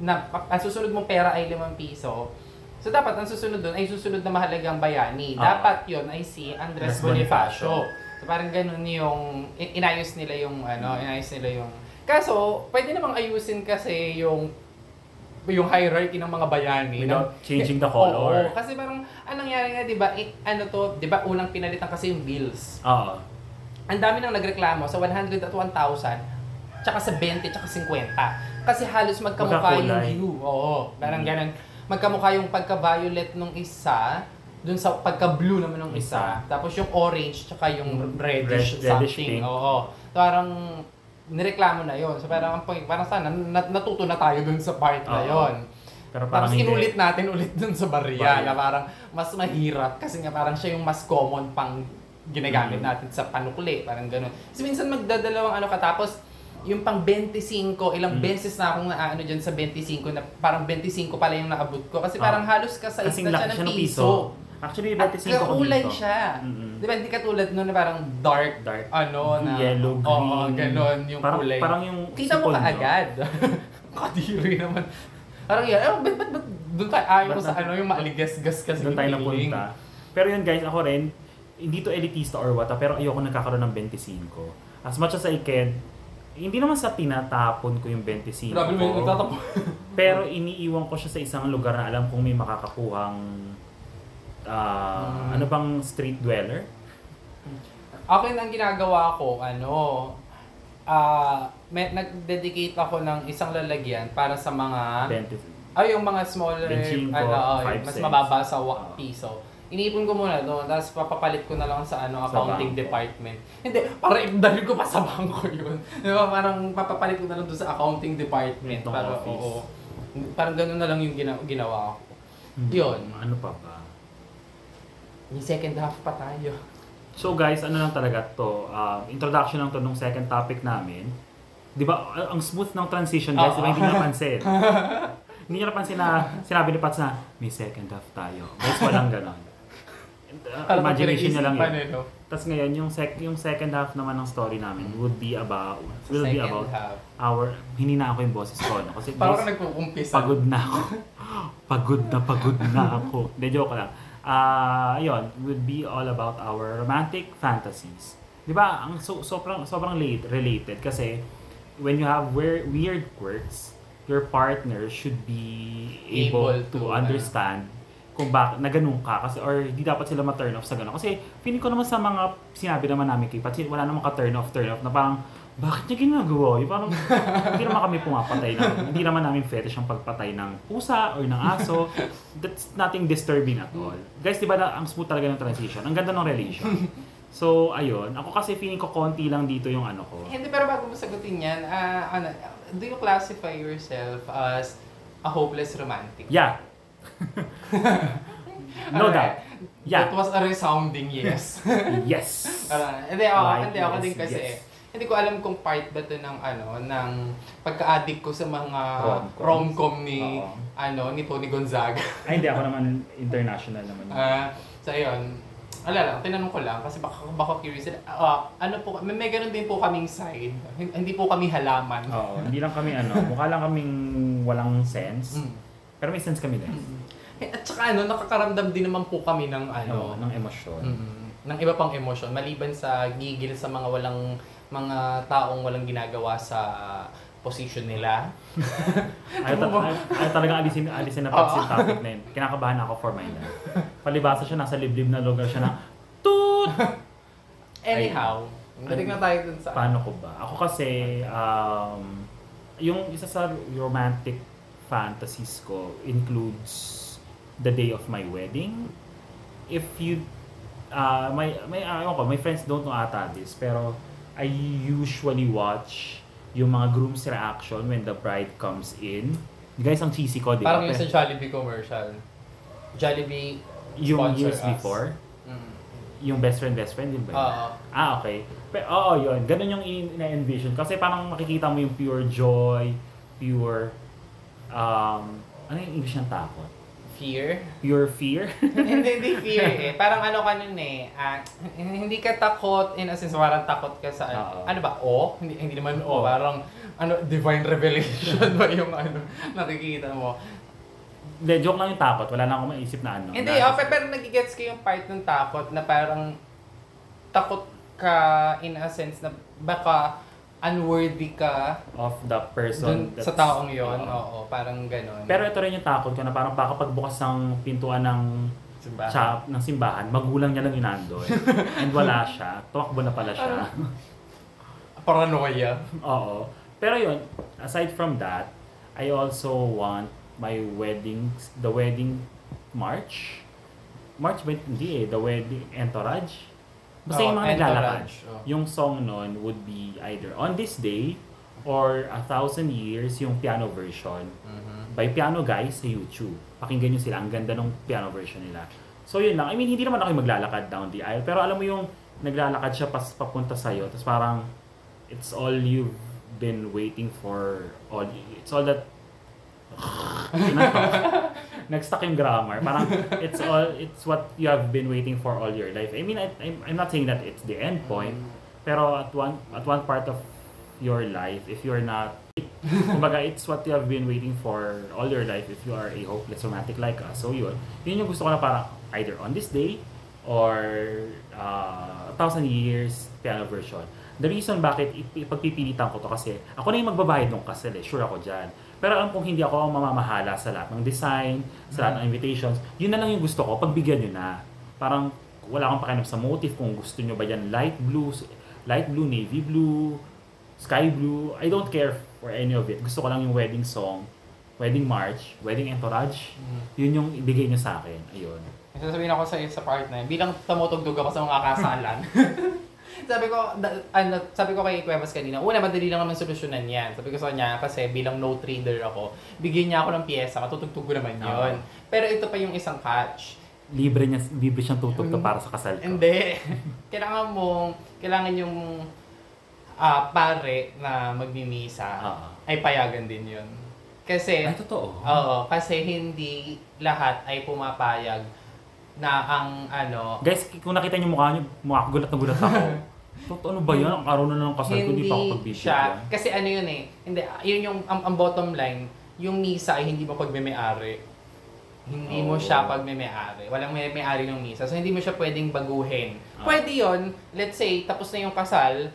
na ang susunod mong pera ay limang piso. So dapat ang susunod doon ay susunod na mahalagang bayani. Ah. Dapat 'yon ay si Andres Andres Bonifacio. Bonifacio. So parang ganun yung in- inayos nila yung ano, inayos nila yung Kaso, pwede namang ayusin kasi yung yung hierarchy ng mga bayani. Without no? changing the Oo, color. kasi parang anong nangyari nga, 'di ba? eh, ano to, 'di ba? Unang pinalitan kasi yung bills. Oo. Ang dami nang nagreklamo sa 100 at 1,000, tsaka sa 20, tsaka 50. Kasi halos magkamukha yung Magkakulay. hue. Oo, parang Mm. ganun. Magkamukha yung pagka-violet nung isa, dun sa pagka-blue naman nung isa. Tapos yung orange, tsaka yung Mm, reddish red- reddish something. pink. Oo. Parang nireklamo na yon So parang parang sana nat- natuto na tayo dun sa part na Oo. yon Pero parang Tapos hindi. inulit natin ulit dun sa barya Barya. na parang mas mahirap kasi nga parang siya yung mas common pang ginagamit Mm. natin sa panukli, parang ganun. Kasi minsan magdadalawang ano ka tapos yung pang 25, ilang Mm. beses na akong naano dyan sa 25 na parang 25 pala yung naabot ko kasi Ah. parang halos kasay Kasing na laki siya ng ng piso. Actually, At 25 ko kakulay dito. siya. Mm-mm. Di ba, hindi katulad nun na parang dark, Dark. ano na... Yellow, Oo, green. ganon yung parang, kulay. Parang yung Kita mo kaagad. (laughs) Kadiri naman. Parang yan, eh, ba't, ba't, ba't, doon tayo ayaw sa ano, yung maaligas-gas kasi Doon tayo yung napunta. Pero yun guys, ako rin, hindi to elitista or what, ah, pero ayoko nagkakaroon ng 25. As much as I can, hindi naman sa tinatapon ko yung 25 Grabe mo yung ko. nagtatapo. Pero iniiwan ko siya sa isang lugar na alam kong may makakakuhang ah, Mm. ano bang street dweller? Akin ang ginagawa ko, ano, ah, may, nag-dedicate ako ng isang lalagyan para sa mga, 20. ay yung mga smaller, 25, ano, oh, mas cents. mababa sa wa- Oo. piso. Iniipon ko muna doon, tapos papapalit ko na lang sa ano Sa accounting bangko. department. Hindi, para dahil ko pa sa bangko yun. (laughs) Di ba, parang papapalit ko na lang doon sa accounting department. Itong para, office. oo. Parang ganun na lang yung gina- ginawa ko. Hmm. Yun. Ano pa ba? Yung second half pa tayo. So guys, ano lang talaga to, ah, introduction lang to nung second topic namin. 'Di ba, ang smooth ng transition guys, Oo. di ba hindi napansin? (laughs) hindi niyo napansin na sinabi ni Pats na may second half tayo. Guys, walang ganon. Uh, imagination niya lang yun. eh, no? Tapos ngayon, yung, sec yung second half naman ng story namin would be about, will be Second about half. our, hinina ako yung boses ko, no? Kasi Parang nagkukumpisa. pagod na ako. (laughs) pagod na pagod na ako. Hindi, joke lang. Ah, yun, would be all about our romantic fantasies. 'Di ba? Ang so, sobrang sobrang late related kasi when you have weir- weird quirks, your partner should be able, Able to, to, understand kung bakit na ganun ka kasi or di dapat sila ma-turn off sa ganun. Kasi feeling ko naman sa mga sinabi naman namin kay Patsi, wala namang ka-turn off, turn off na parang bakit niya ginagawa? Yung parang hindi naman kami pumapatay ng, hindi naman namin fetish ang pagpatay ng pusa or ng aso. That's nothing disturbing at all. Guys, di ba na, ang smooth talaga ng transition? Ang ganda ng relation. So, ayun. Ako kasi feeling ko konti lang dito yung ano ko. Hindi, pero bago mo sagutin yan, ah, ano, do you classify yourself as a hopeless romantic? Yeah. (laughs) no doubt. Yeah. That was a resounding yes. Yes. (laughs) Hindi ako, Right, hindi ako din kasi yes. Hindi ko alam kung part ba to ng ano, ng pagka-addict ko sa mga Rom-coms. rom-com ni, Oo. ano, ni Tony Gonzaga. (laughs) Ay, hindi ako naman international naman. Ah, so ayun. Wala lang, tinanong ko lang kasi baka, baka curious. Ah, ano po, may, may ganun din po kaming side. Hin- Hindi po kami halaman. Oo, hindi lang kami ano, (laughs) mukha lang kaming walang sense. Mm. Pero may sense kami din. Eh, At saka ano, nakakaramdam din naman po kami ng ano, Ano, ng emosyon. mm, ng iba pang emosyon. Maliban sa gigil sa mga walang, mga taong walang ginagawa sa position nila. (laughs) Ayaw, ta- ayaw, ayaw talaga alisin, alisin na pag topic na yun. Kinakabahan ako for my life. Palibasa siya, nasa liblib na lugar siya na, toot! (laughs) Anyhow, balik na tayo dun sa... Paano ko ba? Ako kasi, um, yung isa sa romantic fantasies ko includes the day of my wedding. If you, uh, my, my, uh, ko, my friends don't know ata this, pero I usually watch yung mga groom's reaction when the bride comes in. Guys, ang cheesy ko, di ba? Parang yung sa Jollibee commercial. Jollibee yung sponsor years us. before, Mm. yung best friend, best friend, yun ba? yun? Oo. Ah, okay. Pero, oo, yun. Ganun yung in- ina-envision. Kasi parang makikita mo yung pure joy, pure, um, ano yung English ng takot? Fear? Pure fear? (laughs) hindi, hindi fear eh. (laughs) Parang ano ka nun eh. ah, hindi ka takot in a sense, parang takot ka sa, Oo. ano ba, o? Hindi, hindi naman o. Parang, ano, divine revelation (laughs) ba yung ano, nakikita mo. Hindi, joke lang yung takot. Wala na akong maisip na ano. Hindi, na- okay, pero nagigets ko yung part ng takot na parang takot ka in a sense na baka unworthy ka Of the person. dun sa taong yon Oo. Oo, parang ganon. Pero ito rin yung takot ko na parang baka pagbukas ng pintuan ng Simbahan. shop, ng simbahan, magulang niya lang yung nandoon. (laughs) And wala siya. Tumakbo na pala siya. Paranoia. Oo. Pero yun, aside from that, I also want my wedding, the wedding march. March ba? Hindi eh. The wedding entourage. Basta yung Oo, mga naglalakad. oo. Yung song nun would be either On This Day or A Thousand Years, yung piano version. Mhm. By Piano Guys sa YouTube. Pakinggan nyo sila. Ang ganda ng piano version nila. So yun lang. I mean, hindi naman ako yung maglalakad down the aisle. Pero alam mo yung naglalakad siya pas papunta sa'yo. Tapos parang it's all you've been waiting for. All, it's all that Nag-stuck yung grammar. Parang it's all it's what you have been waiting for all your life. I mean, I, I'm, I'm not saying that it's the end point, pero at one at one part of your life, if you're not kumbaga, it's what you have been waiting for all your life if you are a hopeless romantic like us. So yun, yun yung gusto ko na parang either on this day or uh, a thousand years piano version. The reason bakit ip- ipagpipilitan ko to kasi ako na yung magbabayad ng kasal eh, sure ako dyan. Pero alam kong hindi ako ang mamamahala sa lahat ng design, sa lahat ng invitations. Yun na lang yung gusto ko, pagbigyan nyo na. Parang wala akong pakialam sa motive kung gusto nyo ba yan light blue, light blue, navy blue, sky blue. I don't care for any of it. Gusto ko lang yung wedding song, wedding march, wedding entourage. Yun yung ibigay nyo sa akin. Ayun. May sasabihin ako sa iyo sa part na yun, bilang tumutugtog ako sa mga kasalan. (laughs) sabi ko, da, ano, sabi ko kay Cuevas kanina, una, madali lang naman solusyonan yan. Sabi ko sa kanya, kasi bilang note reader ako, bigyan niya ako ng pyesa, matutugtog ko naman yun. Pero ito pa yung isang catch. Libre niya, libre siyang tutugtog para sa kasal ko. Hindi. (laughs) kailangan mo, kailangan yung ah, pare na magmimisa Oo. ay payagan din yun. Kasi, Ay, totoo. oo, kasi hindi lahat ay pumapayag na ang ano, Guys, kung nakita niyo mukha niyo, mukha ko gulat na gulat ako. (laughs) Totoo ano ba yan? Ang araw na ng kasal ko, hindi pa ako pagbibigyan. siya, kasi ano yun eh, hindi, yun yung, ang, ang bottom line, yung misa ay hindi mo pagmemeari. Hindi mo Oh. siya pagmemeari. Walang may may-ari ng misa. So, hindi mo siya pwedeng baguhin. Ah. Pwede yon let's say, tapos na yung kasal,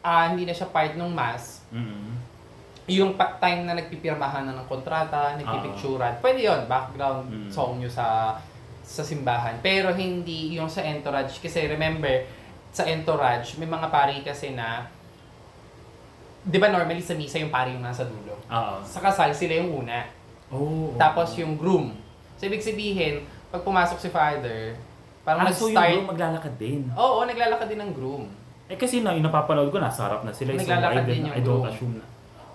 ah hindi na siya part ng mass, Mm-mm. yung time na nagpipirmahan na ng kontrata, nagpipicturan, pwede yon background Ah. Mm. song nyo sa sa simbahan. Pero hindi yung sa entourage. Kasi remember, sa entourage, may mga pari kasi na, di ba normally sa misa yung pari yung nasa dulo? Oo. Sa kasal, sila yung una. Oh, Tapos yung groom. So, ibig sabihin, pag pumasok si father, parang ah, so yung nag-start. groom maglalakad din. Oo, naglalakad din ng groom. Eh kasi na, yung napapanood ko, nasa harap na sila. Naglalakad din yung I don't groom. assume na.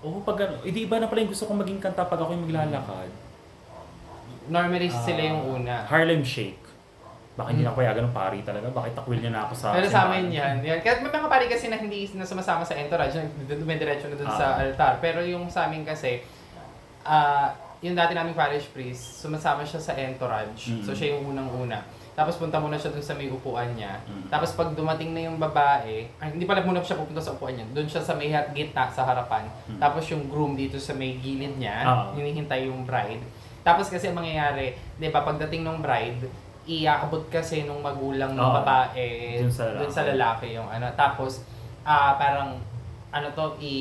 Oo, pag ano, hindi iba na pala yung gusto kong maging kanta pag ako yung maglalakad. Normally, Ah, sila yung una. Harlem Shake. Baka hindi na payagan ng pari talaga. Bakit takwil niya na ako sa Pero sa amin yan. yan. Kaya may mga pari kasi na hindi na sumasama sa entourage, dumidiretso na dun sa Ah. altar. Pero yung sa amin kasi, ah yung dati naming parish priest, sumasama siya sa entourage. Mm. So siya yung unang-una. Tapos punta muna siya dun sa may upuan niya. Mm. Tapos pag dumating na yung babae, ay, hindi pala muna siya pupunta sa upuan niya. Doon siya sa may gitna sa harapan. Mm. Tapos yung groom dito sa may gilid niya, Ah. hinihintay yung bride. Tapos kasi ang mangyayari, 'di ba, pagdating ng bride, iaabot kasi nung magulang ng Oo. babae Dun sa lalaki. dun sa lalaki yung ano. Tapos ah parang ano to i,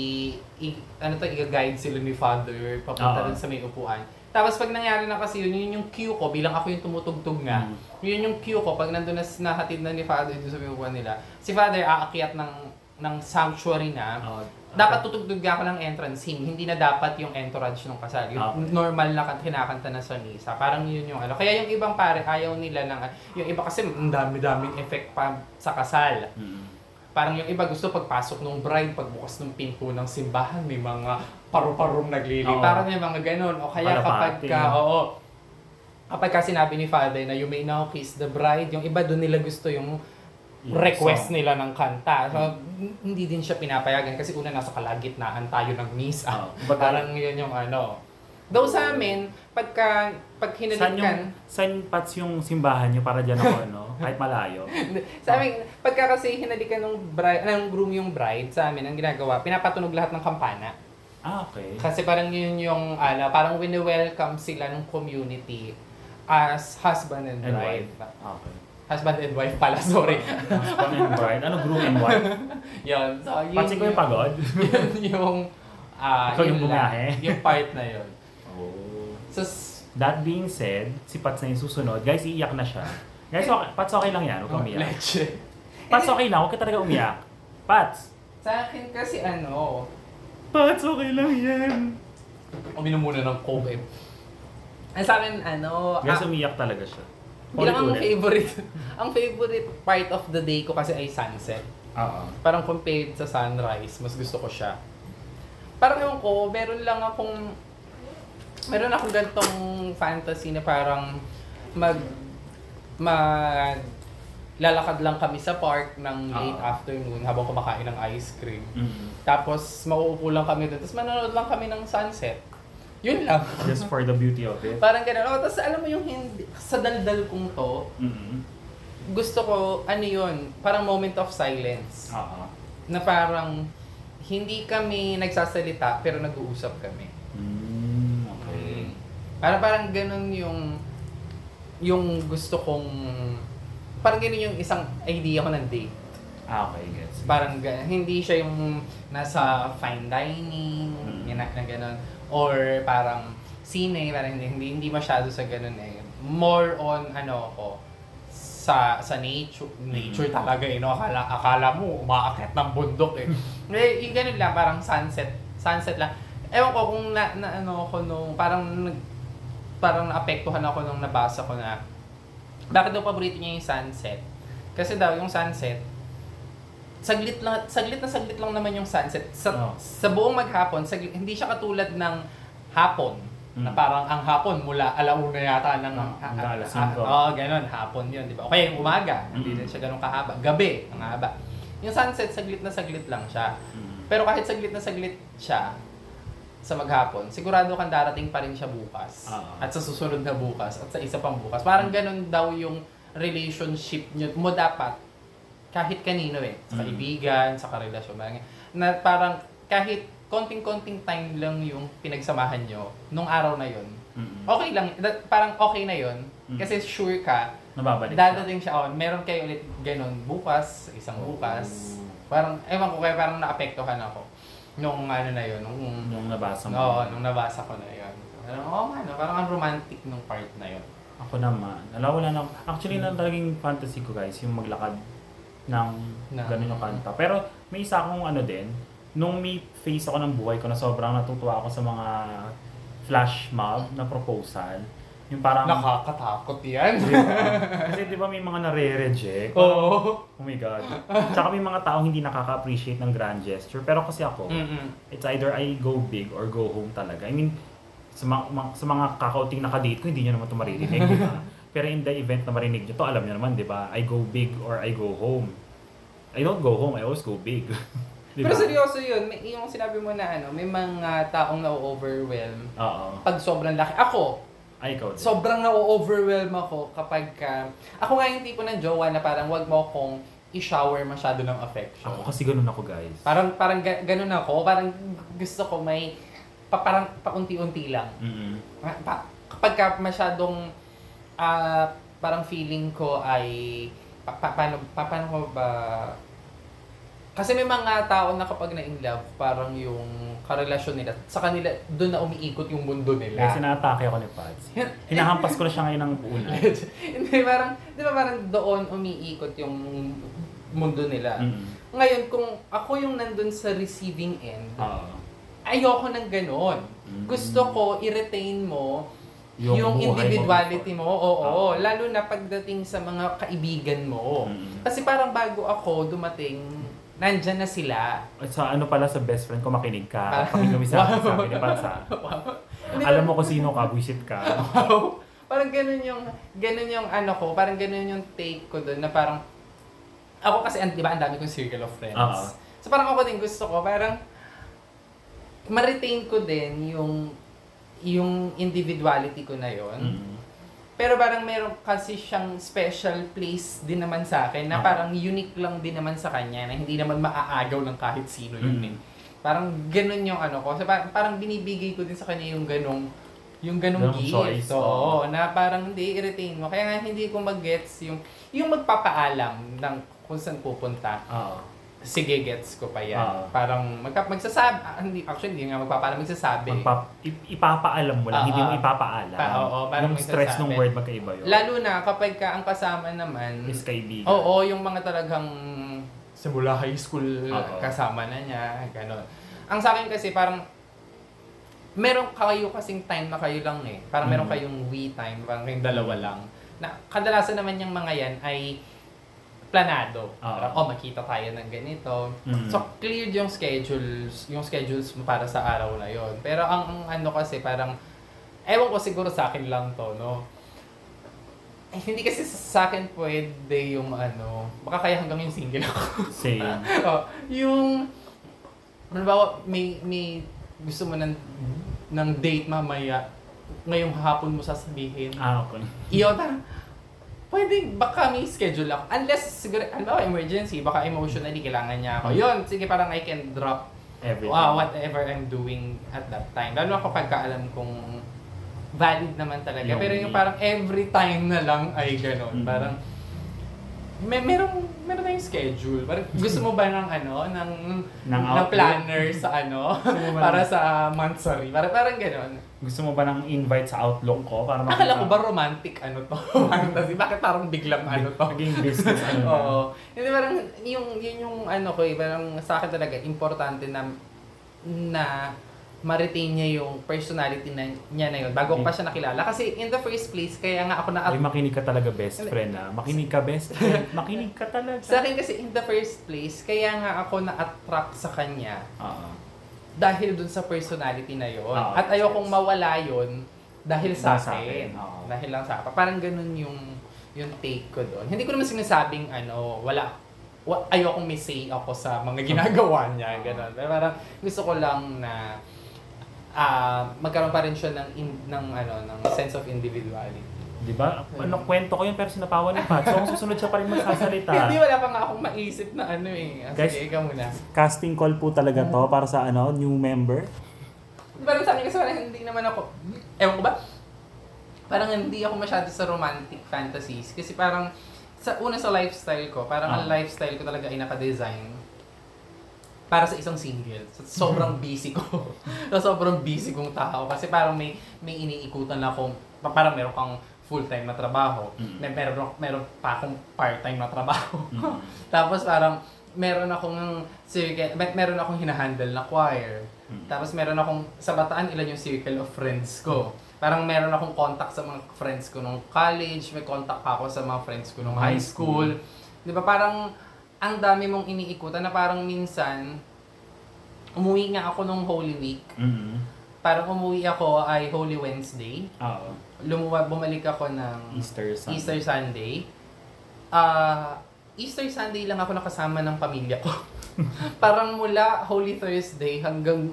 i ano to i-guide sila ni father papunta Oo. dun sa may upuan. Tapos pag nangyari na kasi yun, yun yung cue ko bilang ako yung tumutugtog nga. Mm. Yun yung cue ko pag nandun na nahatid na ni father dun sa may upuan nila. Si father aakyat ng ng sanctuary na. Oh, Dapat tutugtog ako ng entrance hymn, hindi na dapat yung entourage ng kasal. Yung Okay. normal na kan- kinakanta na sa misa. Parang yun yung ano. Kaya yung ibang pare, ayaw nila ng... Yung iba kasi ang dami-daming effect pa sa kasal. Mm. Parang yung iba gusto pagpasok ng bride, pagbukas ng pinto ng simbahan, may mga paru-parong naglili. Oo. Parang may mga ganun. O kaya kapag Kalapati. ka, oo, kapag ka sinabi ni Father na you may now kiss the bride, yung iba doon nila gusto yung Yung request nila ng kanta. So, hindi din siya pinapayagan kasi una nasa kalagitnaan tayo ng misa. (laughs) Oo. Kumbaga- Parang yun yung ano. Though sa amin, pagka, pag Saan hinalikan, yung, saan pats yung simbahan niyo para dyan ako, no? (laughs) Kahit malayo. sa amin, pagka kasi hinalikan ng, bride, ng groom yung bride, sa amin, ang ginagawa, pinapatunog lahat ng kampana. Ah, okay. Kasi parang yun yung, ano, parang wini-welcome sila ng community as husband and, And bride. wife. Okay. Husband and wife pala, (laughs) sorry. Husband and bride. Ano, groom and wife? (laughs) yun. So, yun Pansin ko yung pagod. (laughs) yun yung, ah, Ikaw yun yung bumiyahe. Yung part na yun. Oh. So, That being said, si Pats na yung susunod. Guys, iiyak na siya. Guys, okay, Pats okay lang yan. Huwag kang umiyak. leche. Pats okay lang. Huwag ka talaga umiyak. Pats! Sa akin kasi ano, Pats okay lang yan. uminom muna ng coke eh. Ang sa akin, ano, Guys, ah, umiyak talaga siya. Bilang ang favorite, (laughs) ang favorite part of the day ko kasi ay sunset. Oo. Parang compared sa sunrise, mas gusto ko siya. Parang ewan ko, meron lang akong, meron akong gantong fantasy na parang mag, mag, lalakad lang kami sa park ng late Ah. afternoon habang kumakain ng ice cream. Mm. Tapos mauupo lang kami doon. Tapos manonood lang kami ng sunset. Yun lang. Just for the beauty of it. Parang ganun. Oh, tapos alam mo yung hindi, sa daldal kong to, Mm-hmm. gusto ko, ano yun, parang moment of silence. Oo. Na parang, hindi kami nagsasalita, pero nag-uusap kami. Mm, okay. Parang parang ganun yung, yung gusto kong, parang ganun yung isang idea ko ng date. Ah, okay, gets. Parang ganun. Hindi siya yung nasa fine dining, Mm. yun na, na ganun. Or parang sine, parang hindi, hindi, hindi masyado sa ganun eh. More on ano ko, sa sa nature nature Mm. talaga eh no akala akala mo umaakyat ng bundok eh (laughs) eh yung ganun lang parang sunset sunset lang ewan ko kung na, na ano ako nung parang nag- parang naapektuhan ako nung nabasa ko na bakit daw paborito niya yung sunset kasi daw yung sunset saglit lang saglit na saglit lang naman yung sunset sa Oh. sa buong maghapon saglit, hindi siya katulad ng hapon na Mm. parang ang hapon mula alauna yata ng hanggang alas ah, 5. Oo, ganun, hapon yun, di ba? O kaya yung umaga, hindi Mm. rin siya ganun kahaba. Gabi, ang haba. Yung sunset, saglit na saglit lang siya. Mm. Pero kahit saglit na saglit siya sa maghapon, sigurado kang darating pa rin siya bukas. Oo. At sa susunod na bukas, at sa isa pang bukas. Parang ganun daw yung relationship nyo, mo dapat kahit kanino eh. Sa Mm. kaibigan, sa karelasyon. parang- Na parang kahit konting-konting time lang yung pinagsamahan nyo nung araw na yun. Mm. Okay lang, that, parang okay na yun. Mm. Kasi sure ka, Nababalik dadating siya on. Meron kayo ulit ganun bukas, isang bukas. Parang, ewan ko kaya parang naapektuhan ako. Nung ano na yun, nung, Nung nabasa mo. Oo, nung nabasa ko na yun. Parang, oo nga, no, parang ang romantic nung part na yun. Ako naman. Alam, wala na. Actually, na talagang fantasy ko guys, yung maglakad ng Na- ganun yung kanta. Pero may isa akong ano din, nung may face ako ng buhay ko na sobrang natutuwa ako sa mga flash mob na proposal. Yung parang... Nakakatakot yan. Di ba? Kasi di ba may mga nare-reject? Oo. Oh my God. Tsaka may mga taong hindi nakaka-appreciate ng grand gesture. Pero kasi ako, Mm-mm. it's either I go big or go home talaga. I mean, sa mga, sa mga kakauting nakadate ko, hindi nyo naman ito maririnig, di ba? (laughs) Pero in the event na marinig nyo to, alam nyo naman, di ba? I go big or I go home. I don't go home, I always go big. (laughs) di Pero seryoso yun, may, yung sinabi mo na ano, may mga taong na-overwhelm Oo. pag sobrang laki. Ako, Ay, ikaw din. sobrang na-overwhelm ako kapag ka, ako nga yung tipo ng jowa na parang wag mo akong i-shower masyado ng affection. Ako kasi ganun ako, guys. Parang parang ga- ganun ako, parang gusto ko may pa, parang paunti-unti lang. Mm-mm. Pa, pa- kapag ka masyadong ah, parang feeling ko ay pa, pa, paano, pa, paano ko ba kasi may mga tao na kapag na in love, parang yung karelasyon nila, sa kanila, doon na umiikot yung mundo nila. sinatake ako ni Pads. Hinahampas ko na siya ngayon ng una. (laughs) Hindi, parang, di ba parang doon umiikot yung mundo nila. Mm. Ngayon, kung ako yung nandun sa receiving end, Oo. ayoko ng ganon. Mm. Gusto ko, i-retain mo Yung yung, buhay mo individuality mo. Oo, Ah. lalo na pagdating sa mga kaibigan mo. Mm. Kasi parang bago ako dumating, nandyan na sila. Sa ano pala sa best friend ko, makinig ka. Ah. Pakinig mo sa akin, sabi ni Pansa. Hindi Alam mo kung sino ka, buisit ka. (laughs) Wow. parang ganun yung, ganun yung ano ko, parang ganun yung take ko doon na parang, ako kasi, di ba, ang dami kong circle of friends. Oo. So parang ako din gusto ko, parang, ma-retain ko din yung, yung individuality ko na yon Mm. Pero parang meron kasi siyang special place din naman sa akin na Oo. parang unique lang din naman sa kanya na hindi naman maaagaw ng kahit sino yun Mm. eh. Parang ganun yung ano ko. So, parang, parang binibigay ko din sa kanya yung ganong yung ganong Ganong gift. choice, Oo, oo. na parang hindi i-retain mo. Kaya nga hindi ko mag-gets yung yung magpapaalam ng kung saan pupunta. Oo. Sige, gets ko pa yan. Oo. Parang magka, magsasabi, ah, hindi, actually hindi nga magpapaalam, magsasabi. Magpa- ip- ipapaalam mo lang, Oo. hindi mo ipapaalam. Pa- oo, parang yung stress ng word magkaiba yun. Lalo na kapag ka ang kasama naman is kaibigan. Oo, yung mga talagang simula high school Oo. kasama na niya, gano'n. Ang sa akin kasi parang meron kayo kasing time na kayo lang eh. Parang meron Mm. kayong we time, parang kayong dalawa lang. Na kadalasan naman yung mga yan ay planado. Oo. Parang, oh, makita tayo ng ganito. Mm. So, cleared yung schedules, yung schedules mo para sa araw na yon. Pero ang, ang ano kasi parang, ewan ko siguro sa akin lang to, no? Eh, hindi kasi sa akin pwede yung ano, baka kaya hanggang yung single ako. Same. (laughs) oh, yung, halimbawa, may, may gusto mo ng, ng date mamaya, ngayong hapon mo sasabihin. ah, okay. Iyon, parang, pwede, baka may schedule ako. Unless, siguro, ano ba, emergency, baka emotionally kailangan niya ako. Yun, sige, parang I can drop Everything. wow, whatever I'm doing at that time. Lalo ako pagka alam kong valid naman talaga. Yung Pero yung parang every time na lang ay gano'n. Mhm. Parang, may merong meron tayong schedule. Parang gusto mo ba ng ano, ng Ng ng planner sa ano (laughs) para sa monthsary. Parang parang gano'n. Gusto mo ba ng invite sa Outlook ko? Para Akala ko ba romantic ano to? (laughs) Fantasy. Bakit parang biglang ano to? Naging business (laughs) ano na. Oo. Hindi parang yung yun yung ano ko eh, parang sa akin talaga importante na na ma-retain niya yung personality na, niya na yun bago ko pa siya nakilala. Kasi in the first place, kaya nga ako na Ay, makinig ka talaga best friend ah. Makinig ka best friend. (laughs) Makinig ka talaga. sa akin kasi in the first place, kaya nga ako na-attract sa kanya Oo. Dahil dun sa personality na yon Oo, At ayokong yes. mawala yon dahil sa sa akin. akin, oo. Dahil lang sa akin. Parang ganun yung yung take ko doon. Hindi ko naman sinasabing ano, wala wa, ayokong may say ako sa mga ginagawa niya, ganun. Pero parang gusto ko lang na ah magkaroon pa rin siya ng in- ng ano ng sense of individuality. Di ba? Ano, kwento ko yun pero sinapawan ni Pat. So, kung susunod siya pa rin magsasalita. (laughs) Hindi wala pa nga akong maisip na ano eh. Ah, Guys, Sige, ikaw muna. Casting call po talaga to para sa ano new member. Parang sa akin kasi parang hindi naman ako, ewan ko ba? Parang hindi ako masyado sa romantic fantasies. Kasi parang, sa una sa lifestyle ko, parang ang Ah. lifestyle ko talaga ay naka-design para sa isang single. So, sobrang (laughs) busy ko. (laughs) so, sobrang busy kong tao. Kasi parang may, may iniikutan na akong, pa- parang meron kang full-time na trabaho. Mm. May, meron, meron pa akong part-time na trabaho. Mm. (laughs) Tapos parang, meron akong circle, mer- meron akong hinahandle na choir. Mm. Tapos meron akong, sa Bataan, ilan yung circle of friends ko. Parang meron akong contact sa mga friends ko nung college, may contact pa ako sa mga friends ko nung high High school. school. Di ba parang, ang dami mong iniikutan na parang minsan, umuwi nga ako nung Holy Week. Mm. parang umuwi ako ay Holy Wednesday. Oo. Lumuwa, bumalik ako ng Easter Sunday. Easter Sunday. Ah, Easter Sunday lang ako nakasama ng pamilya ko. (laughs) parang mula Holy Thursday hanggang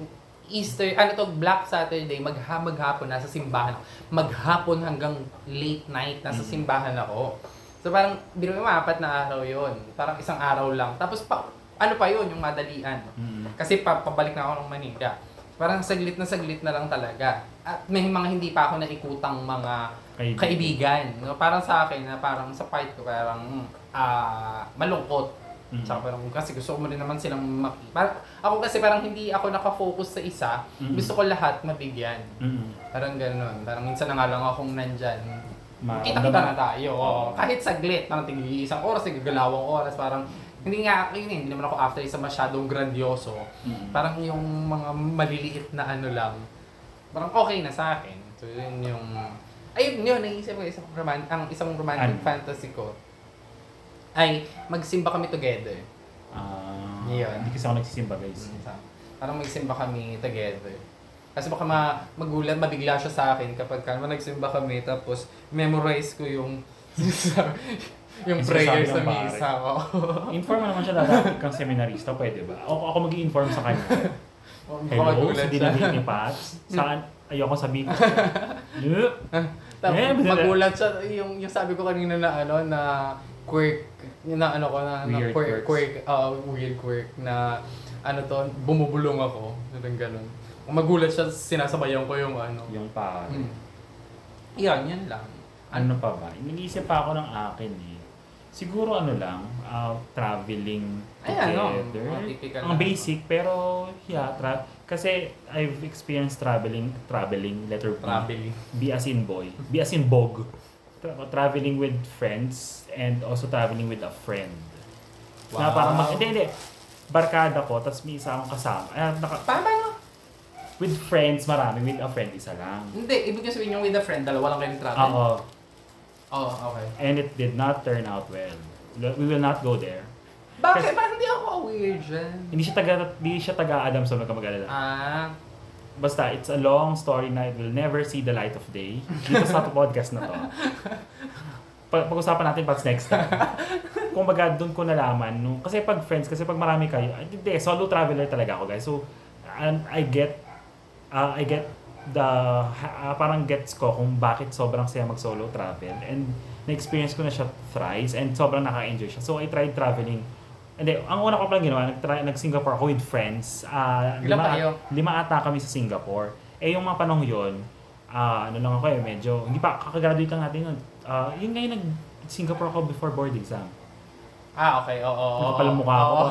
Easter, ano to, Black Saturday, magha maghapon nasa simbahan ako. Maghapon hanggang late night nasa Mhm. simbahan ako. So parang, biro mo, apat na araw yon Parang isang araw lang. Tapos pa, ano pa yun, yung madalian. Mm. Kasi pa, pabalik na ako ng Manila. Parang saglit na saglit na lang talaga. At may mga hindi pa ako naikutang mga Kaibigan. kaibigan. No? Parang sa akin, na parang sa part ko, parang ah malungkot. Mm. Tsaka parang, kasi gusto ko rin naman silang maki... Parang, ako kasi parang hindi ako nakafocus sa isa. Mm. Gusto ko lahat mabigyan. Mm. Parang gano'n. Parang minsan na nga lang akong nandyan. Kita-kita na tayo. Oo. Kahit saglit, parang tigil isang oras, tigilawang oras. Parang, hindi nga, yun, eh, hindi naman ako after isa masyadong grandioso. Mm. Parang yung mga maliliit na ano lang, parang okay na sa akin. So yun yung, ayun yun, naisip ko isang roman, ang isang romantic Ano? fantasy ko ay magsimba kami together. Ah, Yun. Hindi kasi ako nagsisimba guys. Parang magsimba kami together. Kasi baka ma magulat, mabigla siya sa akin kapag ka nagsimba kami tapos memorize ko yung (laughs) yung prayer sa misa. Oo. (laughs) Inform mo naman siya dadapat kang seminarista, pwede ba? Ako, ako mag-i-inform sa kanya. (laughs) Baka Hello, sa dinamit ni Pats. (laughs) Saan? Ayoko sabihin. Tapos bigla- magulat siya yung yung sabi ko kanina na ano na quirk na ano ko na, na Weird quirk, quirks. quirk uh, weird quirk na ano to bumubulong ako ganun ganun. Magulat siya sinasabayan ko yung ano. Yung pare. Mm. Yan, yan lang. Ano pa ba? Nag-iisip pa ako ng akin eh. Siguro ano lang, uh, traveling Ay, ano, together. mga typical Ang na- basic, pero yeah, tra- kasi I've experienced traveling, traveling, letter B. Traveling. B as in boy. B as in bog. Tra- traveling with friends and also traveling with a friend. Na parang mag, hindi, hindi. Barkada ko, tapos may isa akong kasama. Ah, naka, Paano, paano? with friends, marami. With a friend, isa lang. Hindi, ibig sabihin yung with a friend, dalawa lang kayong travel. Oo. Oo, okay. And it did not turn out well. We will not go there. Bakit? Kasi- Parang hindi ako aware dyan. Hindi siya taga hindi siya taga Adams so mag-alala. Ah, Basta it's a long story na it will never see the light of day. Dito sa (laughs) podcast na to. Pag pag-usapan natin pats next time. Kung baga doon ko nalaman nung kasi pag friends kasi pag marami kayo, ah, hindi solo traveler talaga ako guys. So and I get uh, I get the ah, parang gets ko kung bakit sobrang saya mag solo travel and na-experience ko na siya thrice and sobrang naka-enjoy siya. So I tried traveling hindi, ang una ko palang ginawa, nag-try, nag-Singapore ako with friends. Ah, Ilan lima, kayo? lima ata kami sa Singapore. Eh, yung mga panahon yun, ah, ano lang ako eh, medyo, hindi pa, kakagraduate lang natin yun. Ah, yun ngayon nag-Singapore ako before board exam. Ah okay, oo. oo, Nakapal oo. mukha ako. Oo.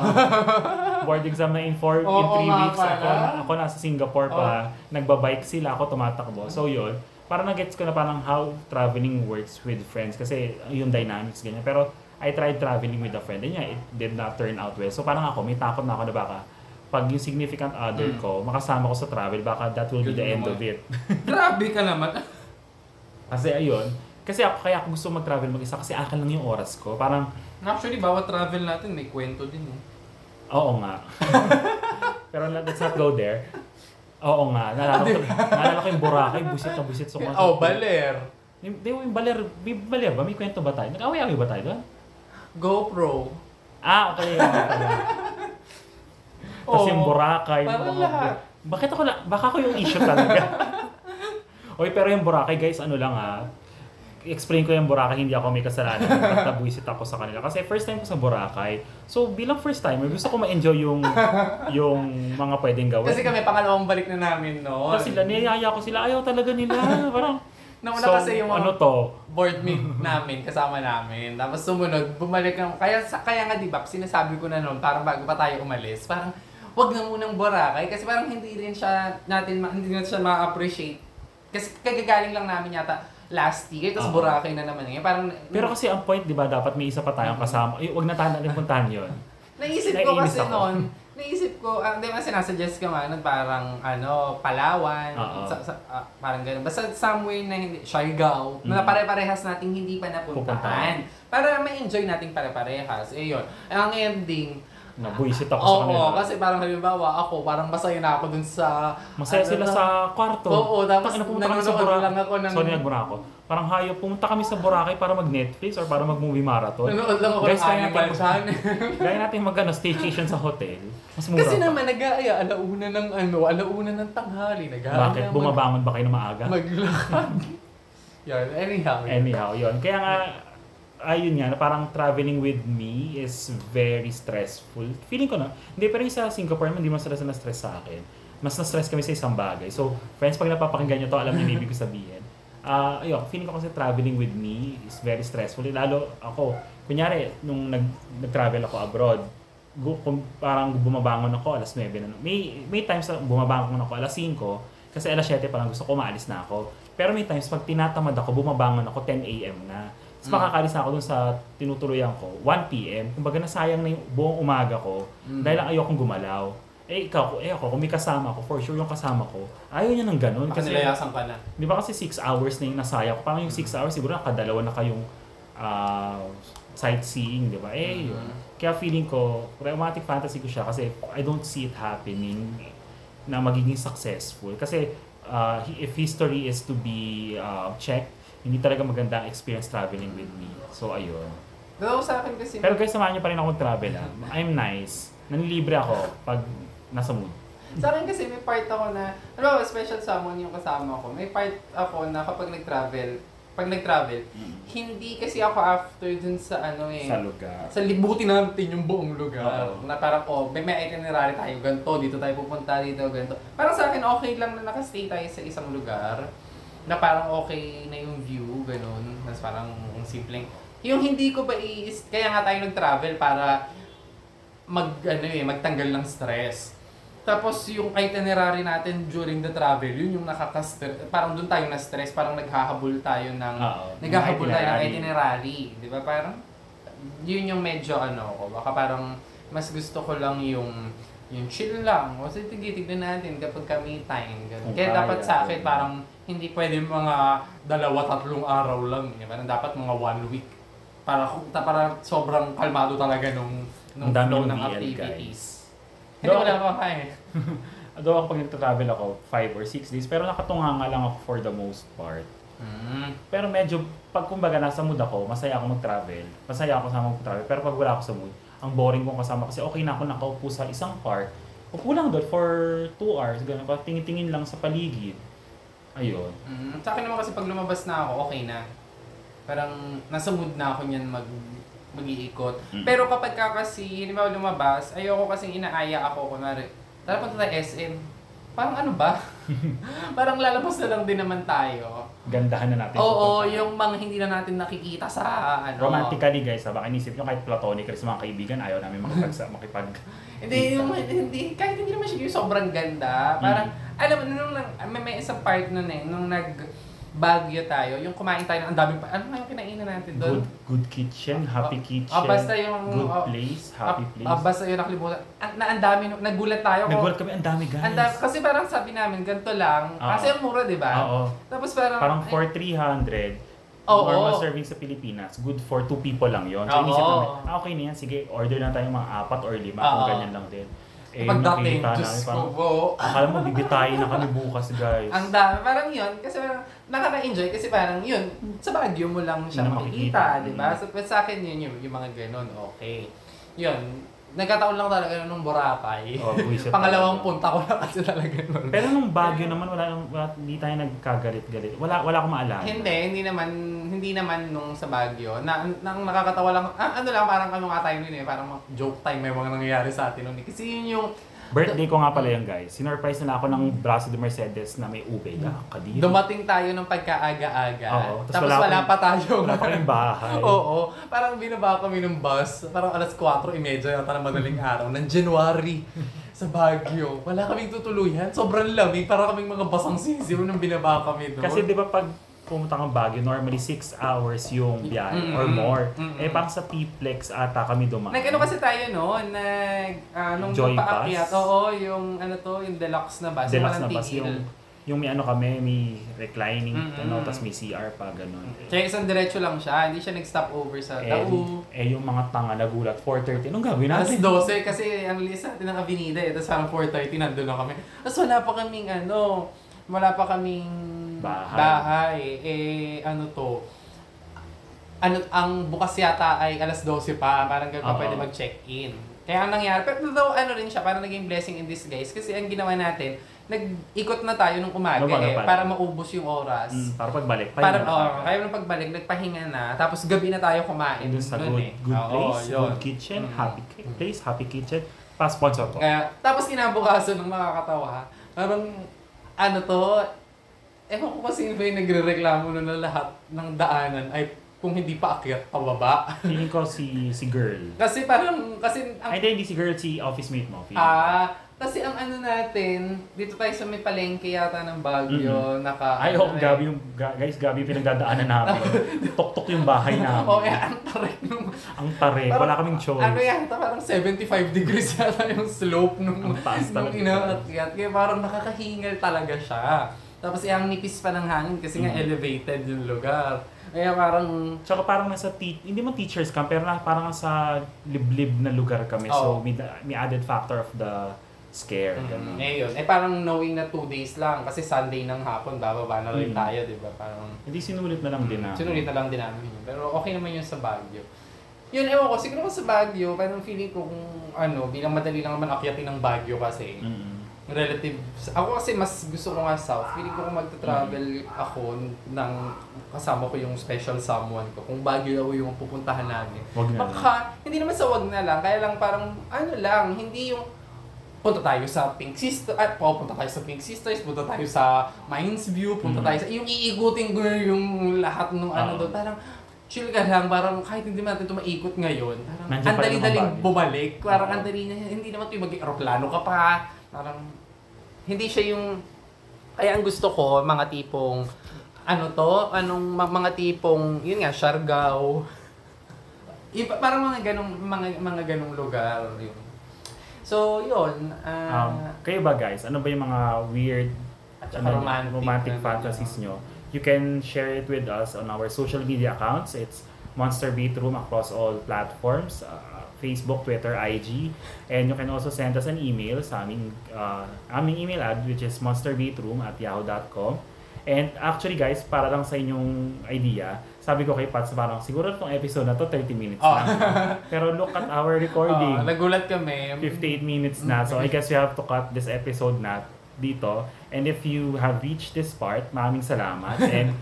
(laughs) board exam na in, four, in Oo three nga weeks. Ako, ako nasa Singapore pa. Nagbabike sila, ako tumatakbo. So yun, parang nag-gets ko na parang how traveling works with friends. Kasi yung dynamics, ganyan. Pero I tried traveling with a friend and yeah, it did not turn out well. So parang ako, may takot na ako na baka pag yung significant other Mm. ko, makasama ko sa travel, baka that will be Yun the end naman. of it. (laughs) Grabe ka naman. Kasi ayun, kasi ako, kaya ako gusto mag-travel mag-isa kasi akin lang yung oras ko. Parang, Actually, bawat travel natin may kwento din eh. oo nga. (laughs) Pero let's not go there. Oo nga, naalala ko, naalala ko yung Boracay, busit na busit. So, Oh, baler. Hindi, yung baler, may baler ba? May kwento ba tayo? Nag-away-away ba tayo doon? GoPro. Ah, okay. Tapos yung. Boracay. Parang lahat. Bakit ako na, baka ako yung issue talaga. (laughs) Oy, pero yung Boracay guys, ano lang ah, explain ko yung Boracay, hindi ako may kasalanan. (laughs) Nagtabuisit ako sa kanila. Kasi first time ko sa Boracay. So, bilang first timer, gusto ko ma-enjoy yung, (laughs) yung mga pwedeng gawin. Kasi kami pangalawang balik na namin no. Tapos sila, niyaya ko sila, ayaw talaga nila. (laughs) Parang, Nauna so, kasi yung mga ano to? board meet namin, kasama namin. Tapos sumunod, bumalik ng... Kaya, sa- kaya nga di ba, sinasabi ko na noon, parang bago pa tayo umalis, parang wag na munang Boracay kasi parang hindi rin siya natin hindi natin siya ma-appreciate. Kasi kagagaling lang namin yata last year, tapos Oo. Boracay na naman ngayon. Parang Pero kasi ang point, di ba, dapat may isa pa tayong kasama. Ay, wag na tayo natin puntahan yun. (laughs) Naisip ko Naiinis kasi ako. noon, naisip ko, ang di ba sinasuggest ko nga nun, parang ano, Palawan, Oo. sa, sa- ah, parang ganun. Basta somewhere na hindi, Siargao, na Mm. pare-parehas nating hindi pa napuntahan. Pupuntahan. Para ma-enjoy nating pare-parehas. Eh yun. Ang ending, Nabuisit ako sa Oo, kanila. kasi parang halimbawa ako, parang masaya na ako dun sa... Masaya ano sila na- sa kwarto. Oo, tapos Tangina, pumunta kami sa Boracay. lang ako ng... Sorry, nagbura ako. Parang hayop, pumunta kami sa Boracay para mag-Netflix or para mag-movie marathon. Nanonood lang ako Guys, ng kaya Animal natin- Channel. (laughs) Gaya natin mag-ano, staycation sa hotel. Mas mura Kasi pa. naman nag-aaya, alauna ng ano, alauna ng tanghali. nag Bakit? Bumabangon ba kayo na maaga? Maglakad. (laughs) Yan, anyhow. Anyhow, yun. Kaya nga, ayun nga, na parang traveling with me is very stressful. Feeling ko na, hindi, pero yung sa Singapore, hindi mas stress na stress sa akin. Mas na-stress kami sa isang bagay. So, friends, pag napapakinggan nyo to, alam niyo ibig ko sabihin. Ah, ayun, feeling ko kasi traveling with me is very stressful. Lalo ako, kunyari, nung nag, nag-travel ako abroad, gu, kung parang bumabangon ako alas 9 na. May, may times na bumabangon ako alas 5, kasi alas 7 pa lang gusto ko, maalis na ako. Pero may times, pag tinatamad ako, bumabangon ako 10 a.m. na. Tapos Mm. makakalis ako dun sa tinutuluyan ko, 1 p.m. Kumbaga nasayang na yung buong umaga ko Mm. dahil lang ayokong gumalaw. Eh ikaw, eh ako, kung may kasama ako, for sure yung kasama ko, ayaw niya ng ganun. Kasi Kasi, nilayasan ka na. di ba kasi 6 hours na yung nasayang ko. Parang yung 6 hours, siguro nakadalawa na kayong ah, sightseeing, di ba? Eh, yun. Mhm. Kaya feeling ko, romantic fantasy ko siya kasi I don't see it happening na magiging successful. Kasi uh, if history is to be uh, checked, hindi talaga maganda ang experience traveling with me. So, ayun. Pero sa akin kasi, Pero guys, samahan niyo pa rin akong travel ah. I'm nice. Nanilibre ako pag nasa mood. sa akin kasi may part ako na, ano ba, special someone yung kasama ko. May part ako na kapag nag-travel, pag nag-travel, hindi kasi ako after dun sa ano eh. Sa lugar. sa libutin natin yung buong lugar. Oo. Na parang, oh, may, may itinerary tayo, ganito, dito tayo pupunta, dito, ganito. Parang sa akin, okay lang na nakastay tayo sa isang lugar. Na parang okay na yung view, ganun. Mas parang ang simpleng. Yung hindi ko ba i kaya nga tayo nag-travel para mag, ano eh, magtanggal ng stress. Tapos yung itinerary natin during the travel, yun yung nakaka-stress. Parang doon tayo na-stress, parang naghahabol tayo ng Oo. naghahabol tayo ng Itinerary. Di ba? Parang, yun yung medyo ano ko. Baka parang, mas gusto ko lang yung, yung chill lang. O sige, tignan natin kapag kami time. Ganun. Kaya dapat sa akin, parang, hindi pwede mga dalawa, tatlong araw lang. eh. Parang dapat mga one week. Para, para sobrang kalmado talaga nung, nung flow ng VL, activities. guys. Hindi Though- wala pa kaya. Although ako pag nagta-travel ako, 5 or 6 days, pero nakatunga nga lang ako for the most part. Mm. Pero medyo, pag kumbaga nasa mood ako, masaya ako mag-travel. Masaya ako sa mag-travel. Pero pag wala ako sa mood, ang boring kong kasama kasi okay na ako nakaupo sa isang park. Upo lang doon for 2 hours, ganun pa, tingin-tingin lang sa paligid. Ayun. Mm, sa akin naman kasi pag lumabas na ako, okay na. Parang nasa mood na ako niyan mag mag-iikot. Mm. Pero kapag ka kasi, halimbawa lumabas, ayoko kasi inaaya ako, kunwari, tara punta tayo SM. Parang ano ba? (laughs) Parang lalabas na lang din naman tayo. Gandahan na natin. Oo, pupuntahan. yung mga hindi na natin nakikita sa ano. Romantically guys, ha, baka inisip nyo kahit platonic sa mga kaibigan, ayaw namin makipag, (laughs) makipag Hindi, yung, hindi, kahit hindi naman siya yung sobrang ganda. Parang, alam mo, nung, nung may, may isang part nun eh, nung nag Baguio tayo, yung kumain tayo ng ang daming pa, ano nga yung kinainan natin doon? good good kitchen, happy kitchen, Ah, basta yung good ah, place, ah, happy place. ah, basta yun nakalimutan. Ah, na ang dami, nagulat tayo. kung- Nagulat kami, ang dami guys. ang dami, kasi parang sabi namin, ganito lang. Oo. Kasi ang mura, di ba? Oo. Tapos parang, Parang for 300, Oo. normal serving sa Pilipinas, good for two people lang yon So Oo. inisip namin, ah, okay na yan, sige, order na tayo mga apat or lima, kung Oo. ganyan lang din. Eh, pag dating, nakita Diyos namin, ko parang, po. akala mo, bibitayin na kami bukas, guys. Ang dami, parang yun, kasi parang nakaka-enjoy kasi parang yun, sa Baguio mo lang siya makikita, makikita. di ba? So, sa akin yun, yung, yung mga ganun, okay. Yun, nagkataon lang talaga nung Boracay. Oh, buwisit Pangalawang talaga. punta ko na kasi talaga nun. Pero nung Baguio naman, wala, wala hindi tayo nagkagalit-galit. Wala, wala akong maalala. Hindi, hindi naman, hindi naman nung sa Baguio. Na, nang nakakatawa lang, ah, ano lang, parang ano nga tayo nun eh, parang joke time may mga nangyayari sa atin nun eh. Kasi yun yung, Birthday ko nga pala yun, guys. Sinurprise nila ako ng braso de Mercedes na may ube. Ah, kadiri. dumating tayo ng pagkaaga-aga. Oo, tas tapos wala wala, pa tayo. Wala pa kayong bahay. (laughs) Oo, parang binaba kami ng bus, parang alas 4.30 yata ng madaling araw, ng January sa Baguio. Wala kaming tutuluyan, sobrang lamig, para kaming mga basang sisiw nung binaba kami doon. Kasi di ba pag pumunta kang Baguio, normally 6 hours yung biyahe Mm-mm. or more. Mm-mm. Eh, parang sa T-Plex ata kami dumaan. Nag ano kasi tayo no, nag ah, nung Joy paakyat, bus? oo, yung ano to, yung deluxe na bus, Deluxe yung na bus tigil. yung Yung may ano kami, may reclining, Mm-mm. ano, tapos may CR pa, ganun. Kaya isang diretso lang siya, hindi siya nag-stop over sa Eh, Dao. eh, yung mga tanga nagulat, 4.30, anong gagawin natin? 12 kasi ang linis natin ng Avenida eh. Tapos parang 4.30 nandun na kami. Tapos wala pa kaming ano, wala pa kaming Bahay. bahay. Eh, ano to, ano, ang bukas yata ay alas 12 pa. Parang Oo. pwede mag-check-in. Kaya ang nangyari, pero though ano rin siya, parang naging blessing in disguise. Kasi ang ginawa natin, nag-ikot na tayo nung umaga Umaga eh, pa. para maubos yung oras. Mm, para pagbalik. Pahinga na oh, kaya nung pagbalik, nagpahinga na. Tapos gabi na tayo kumain. Doon sa good, eh. good Oo, place, yun. good kitchen, Mm. happy place, happy kitchen. Pa-sponsor ko. Kaya, tapos kinabukasan ng mga katawa, parang, ano to, ewan ko kasi ba yung nagre-reklamo nun na lahat ng daanan ay kung hindi pa akyat, pababa. Feeling ko si si girl. kasi parang, kasi, ang, Ay, hindi, si girl, si office mate mo. feeling ah, kasi ang ano natin, dito tayo sa may palengke yata ng Baguio, naka, Ay, ano oh, eh. gabi yung, guys, gabi yung pinagdadaanan namin. (laughs) Tok-tok yung bahay namin. Oo, eh, ang tarik nung, Ang tare, Parang- wala kaming choice. ano yata, parang 75 degrees yata yung slope nung, Ang nung inaakyat. Kaya parang nakakahingal talaga siya. Tapos eh, ang nipis pa ng hangin kasi nga Mm. elevated yung lugar. Kaya parang, Tsaka parang nasa, te- hindi mo teacher's camp, pero na, parang sa liblib na lugar kami. So, Oo. may, may added factor of the scare. ganun. eh yun. Eh parang knowing na 2 days lang kasi Sunday ng hapon bababa na rin Mm. tayo, di ba? Parang Hindi sinulit na lang din na. sinulit na lang din namin yun. Pero okay naman yun sa Baguio. Yun, ewan ko, siguro ko sa Baguio, parang feeling ko kung ano, bilang madali lang naman akyatin ng Baguio kasi. Mm-mm. Relative. Ako kasi mas gusto ko nga south. Feeling ko kung magta-travel ako ng kasama ko yung special someone ko kung Baguio daw yung pupuntahan namin. Wag na baka hindi naman sa wag na lang kaya lang parang ano lang hindi yung punta tayo sa Pink Sisters at punta tayo sa Pink Sisters punta tayo sa Mines View punta Mm. tayo sa yung iikutin ko yung lahat ng ano Oo. doon. Parang chill ka lang, parang kahit hindi natin ito maikot ngayon, parang Nandiyan ang pa rin yung dali-daling Baguio. bumalik, parang ang dali na, hindi naman ito yung mag-aeroplano ka pa, parang hindi siya yung kaya ang gusto ko mga tipong ano to, anong mga tipong yun nga Siargao. (laughs) Iba, parang mga ganong mga mga ganong lugar yun. So, yun. ah, Um, kayo ba guys, ano ba yung mga weird at ano, romantic, romantic fantasies nyo? You can share it with us on our social media accounts. It's Monster Beat Room across all platforms. uh, Facebook, Twitter, IG. And you can also send us an email sa aming, uh, aming email ad which is monsterbeatroom at yahoo.com. And actually guys, para lang sa inyong idea, sabi ko kay Pats parang siguro itong episode na to 30 minutes Oh. lang. (laughs) Pero look at our recording. Oh, nagulat kami. 58 minutes na. So I guess we have to cut this episode na dito. And if you have reached this part, maraming salamat. (laughs) And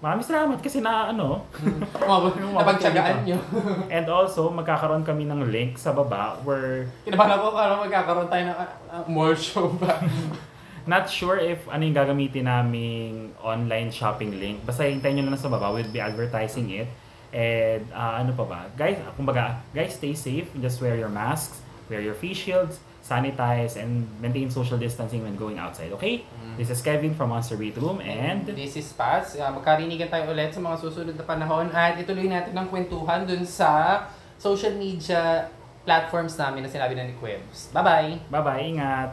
maraming salamat kasi na ano. (laughs) Umabot napagtsagaan nyo. (laughs) And also, magkakaroon kami ng link sa baba where Kinabahan ako parang magkakaroon tayo ng ah, mall show ba. (laughs) not sure if ano yung gagamitin naming online shopping link. Basta hintayin nyo lang sa baba. We'll be advertising it. And ah, ano pa ba? Guys, kumbaga, guys, stay safe. Just wear your masks, wear your face shields, sanitize, and maintain social distancing when going outside. Okay? This is Kevin from Monster Beat Room and This is Pats. Uh, magkarinigan tayo ulit sa mga susunod na panahon at ituloy natin ang kwentuhan dun sa social media platforms namin na sinabi na ni Quebs. Bye-bye! bye-bye. Ingat!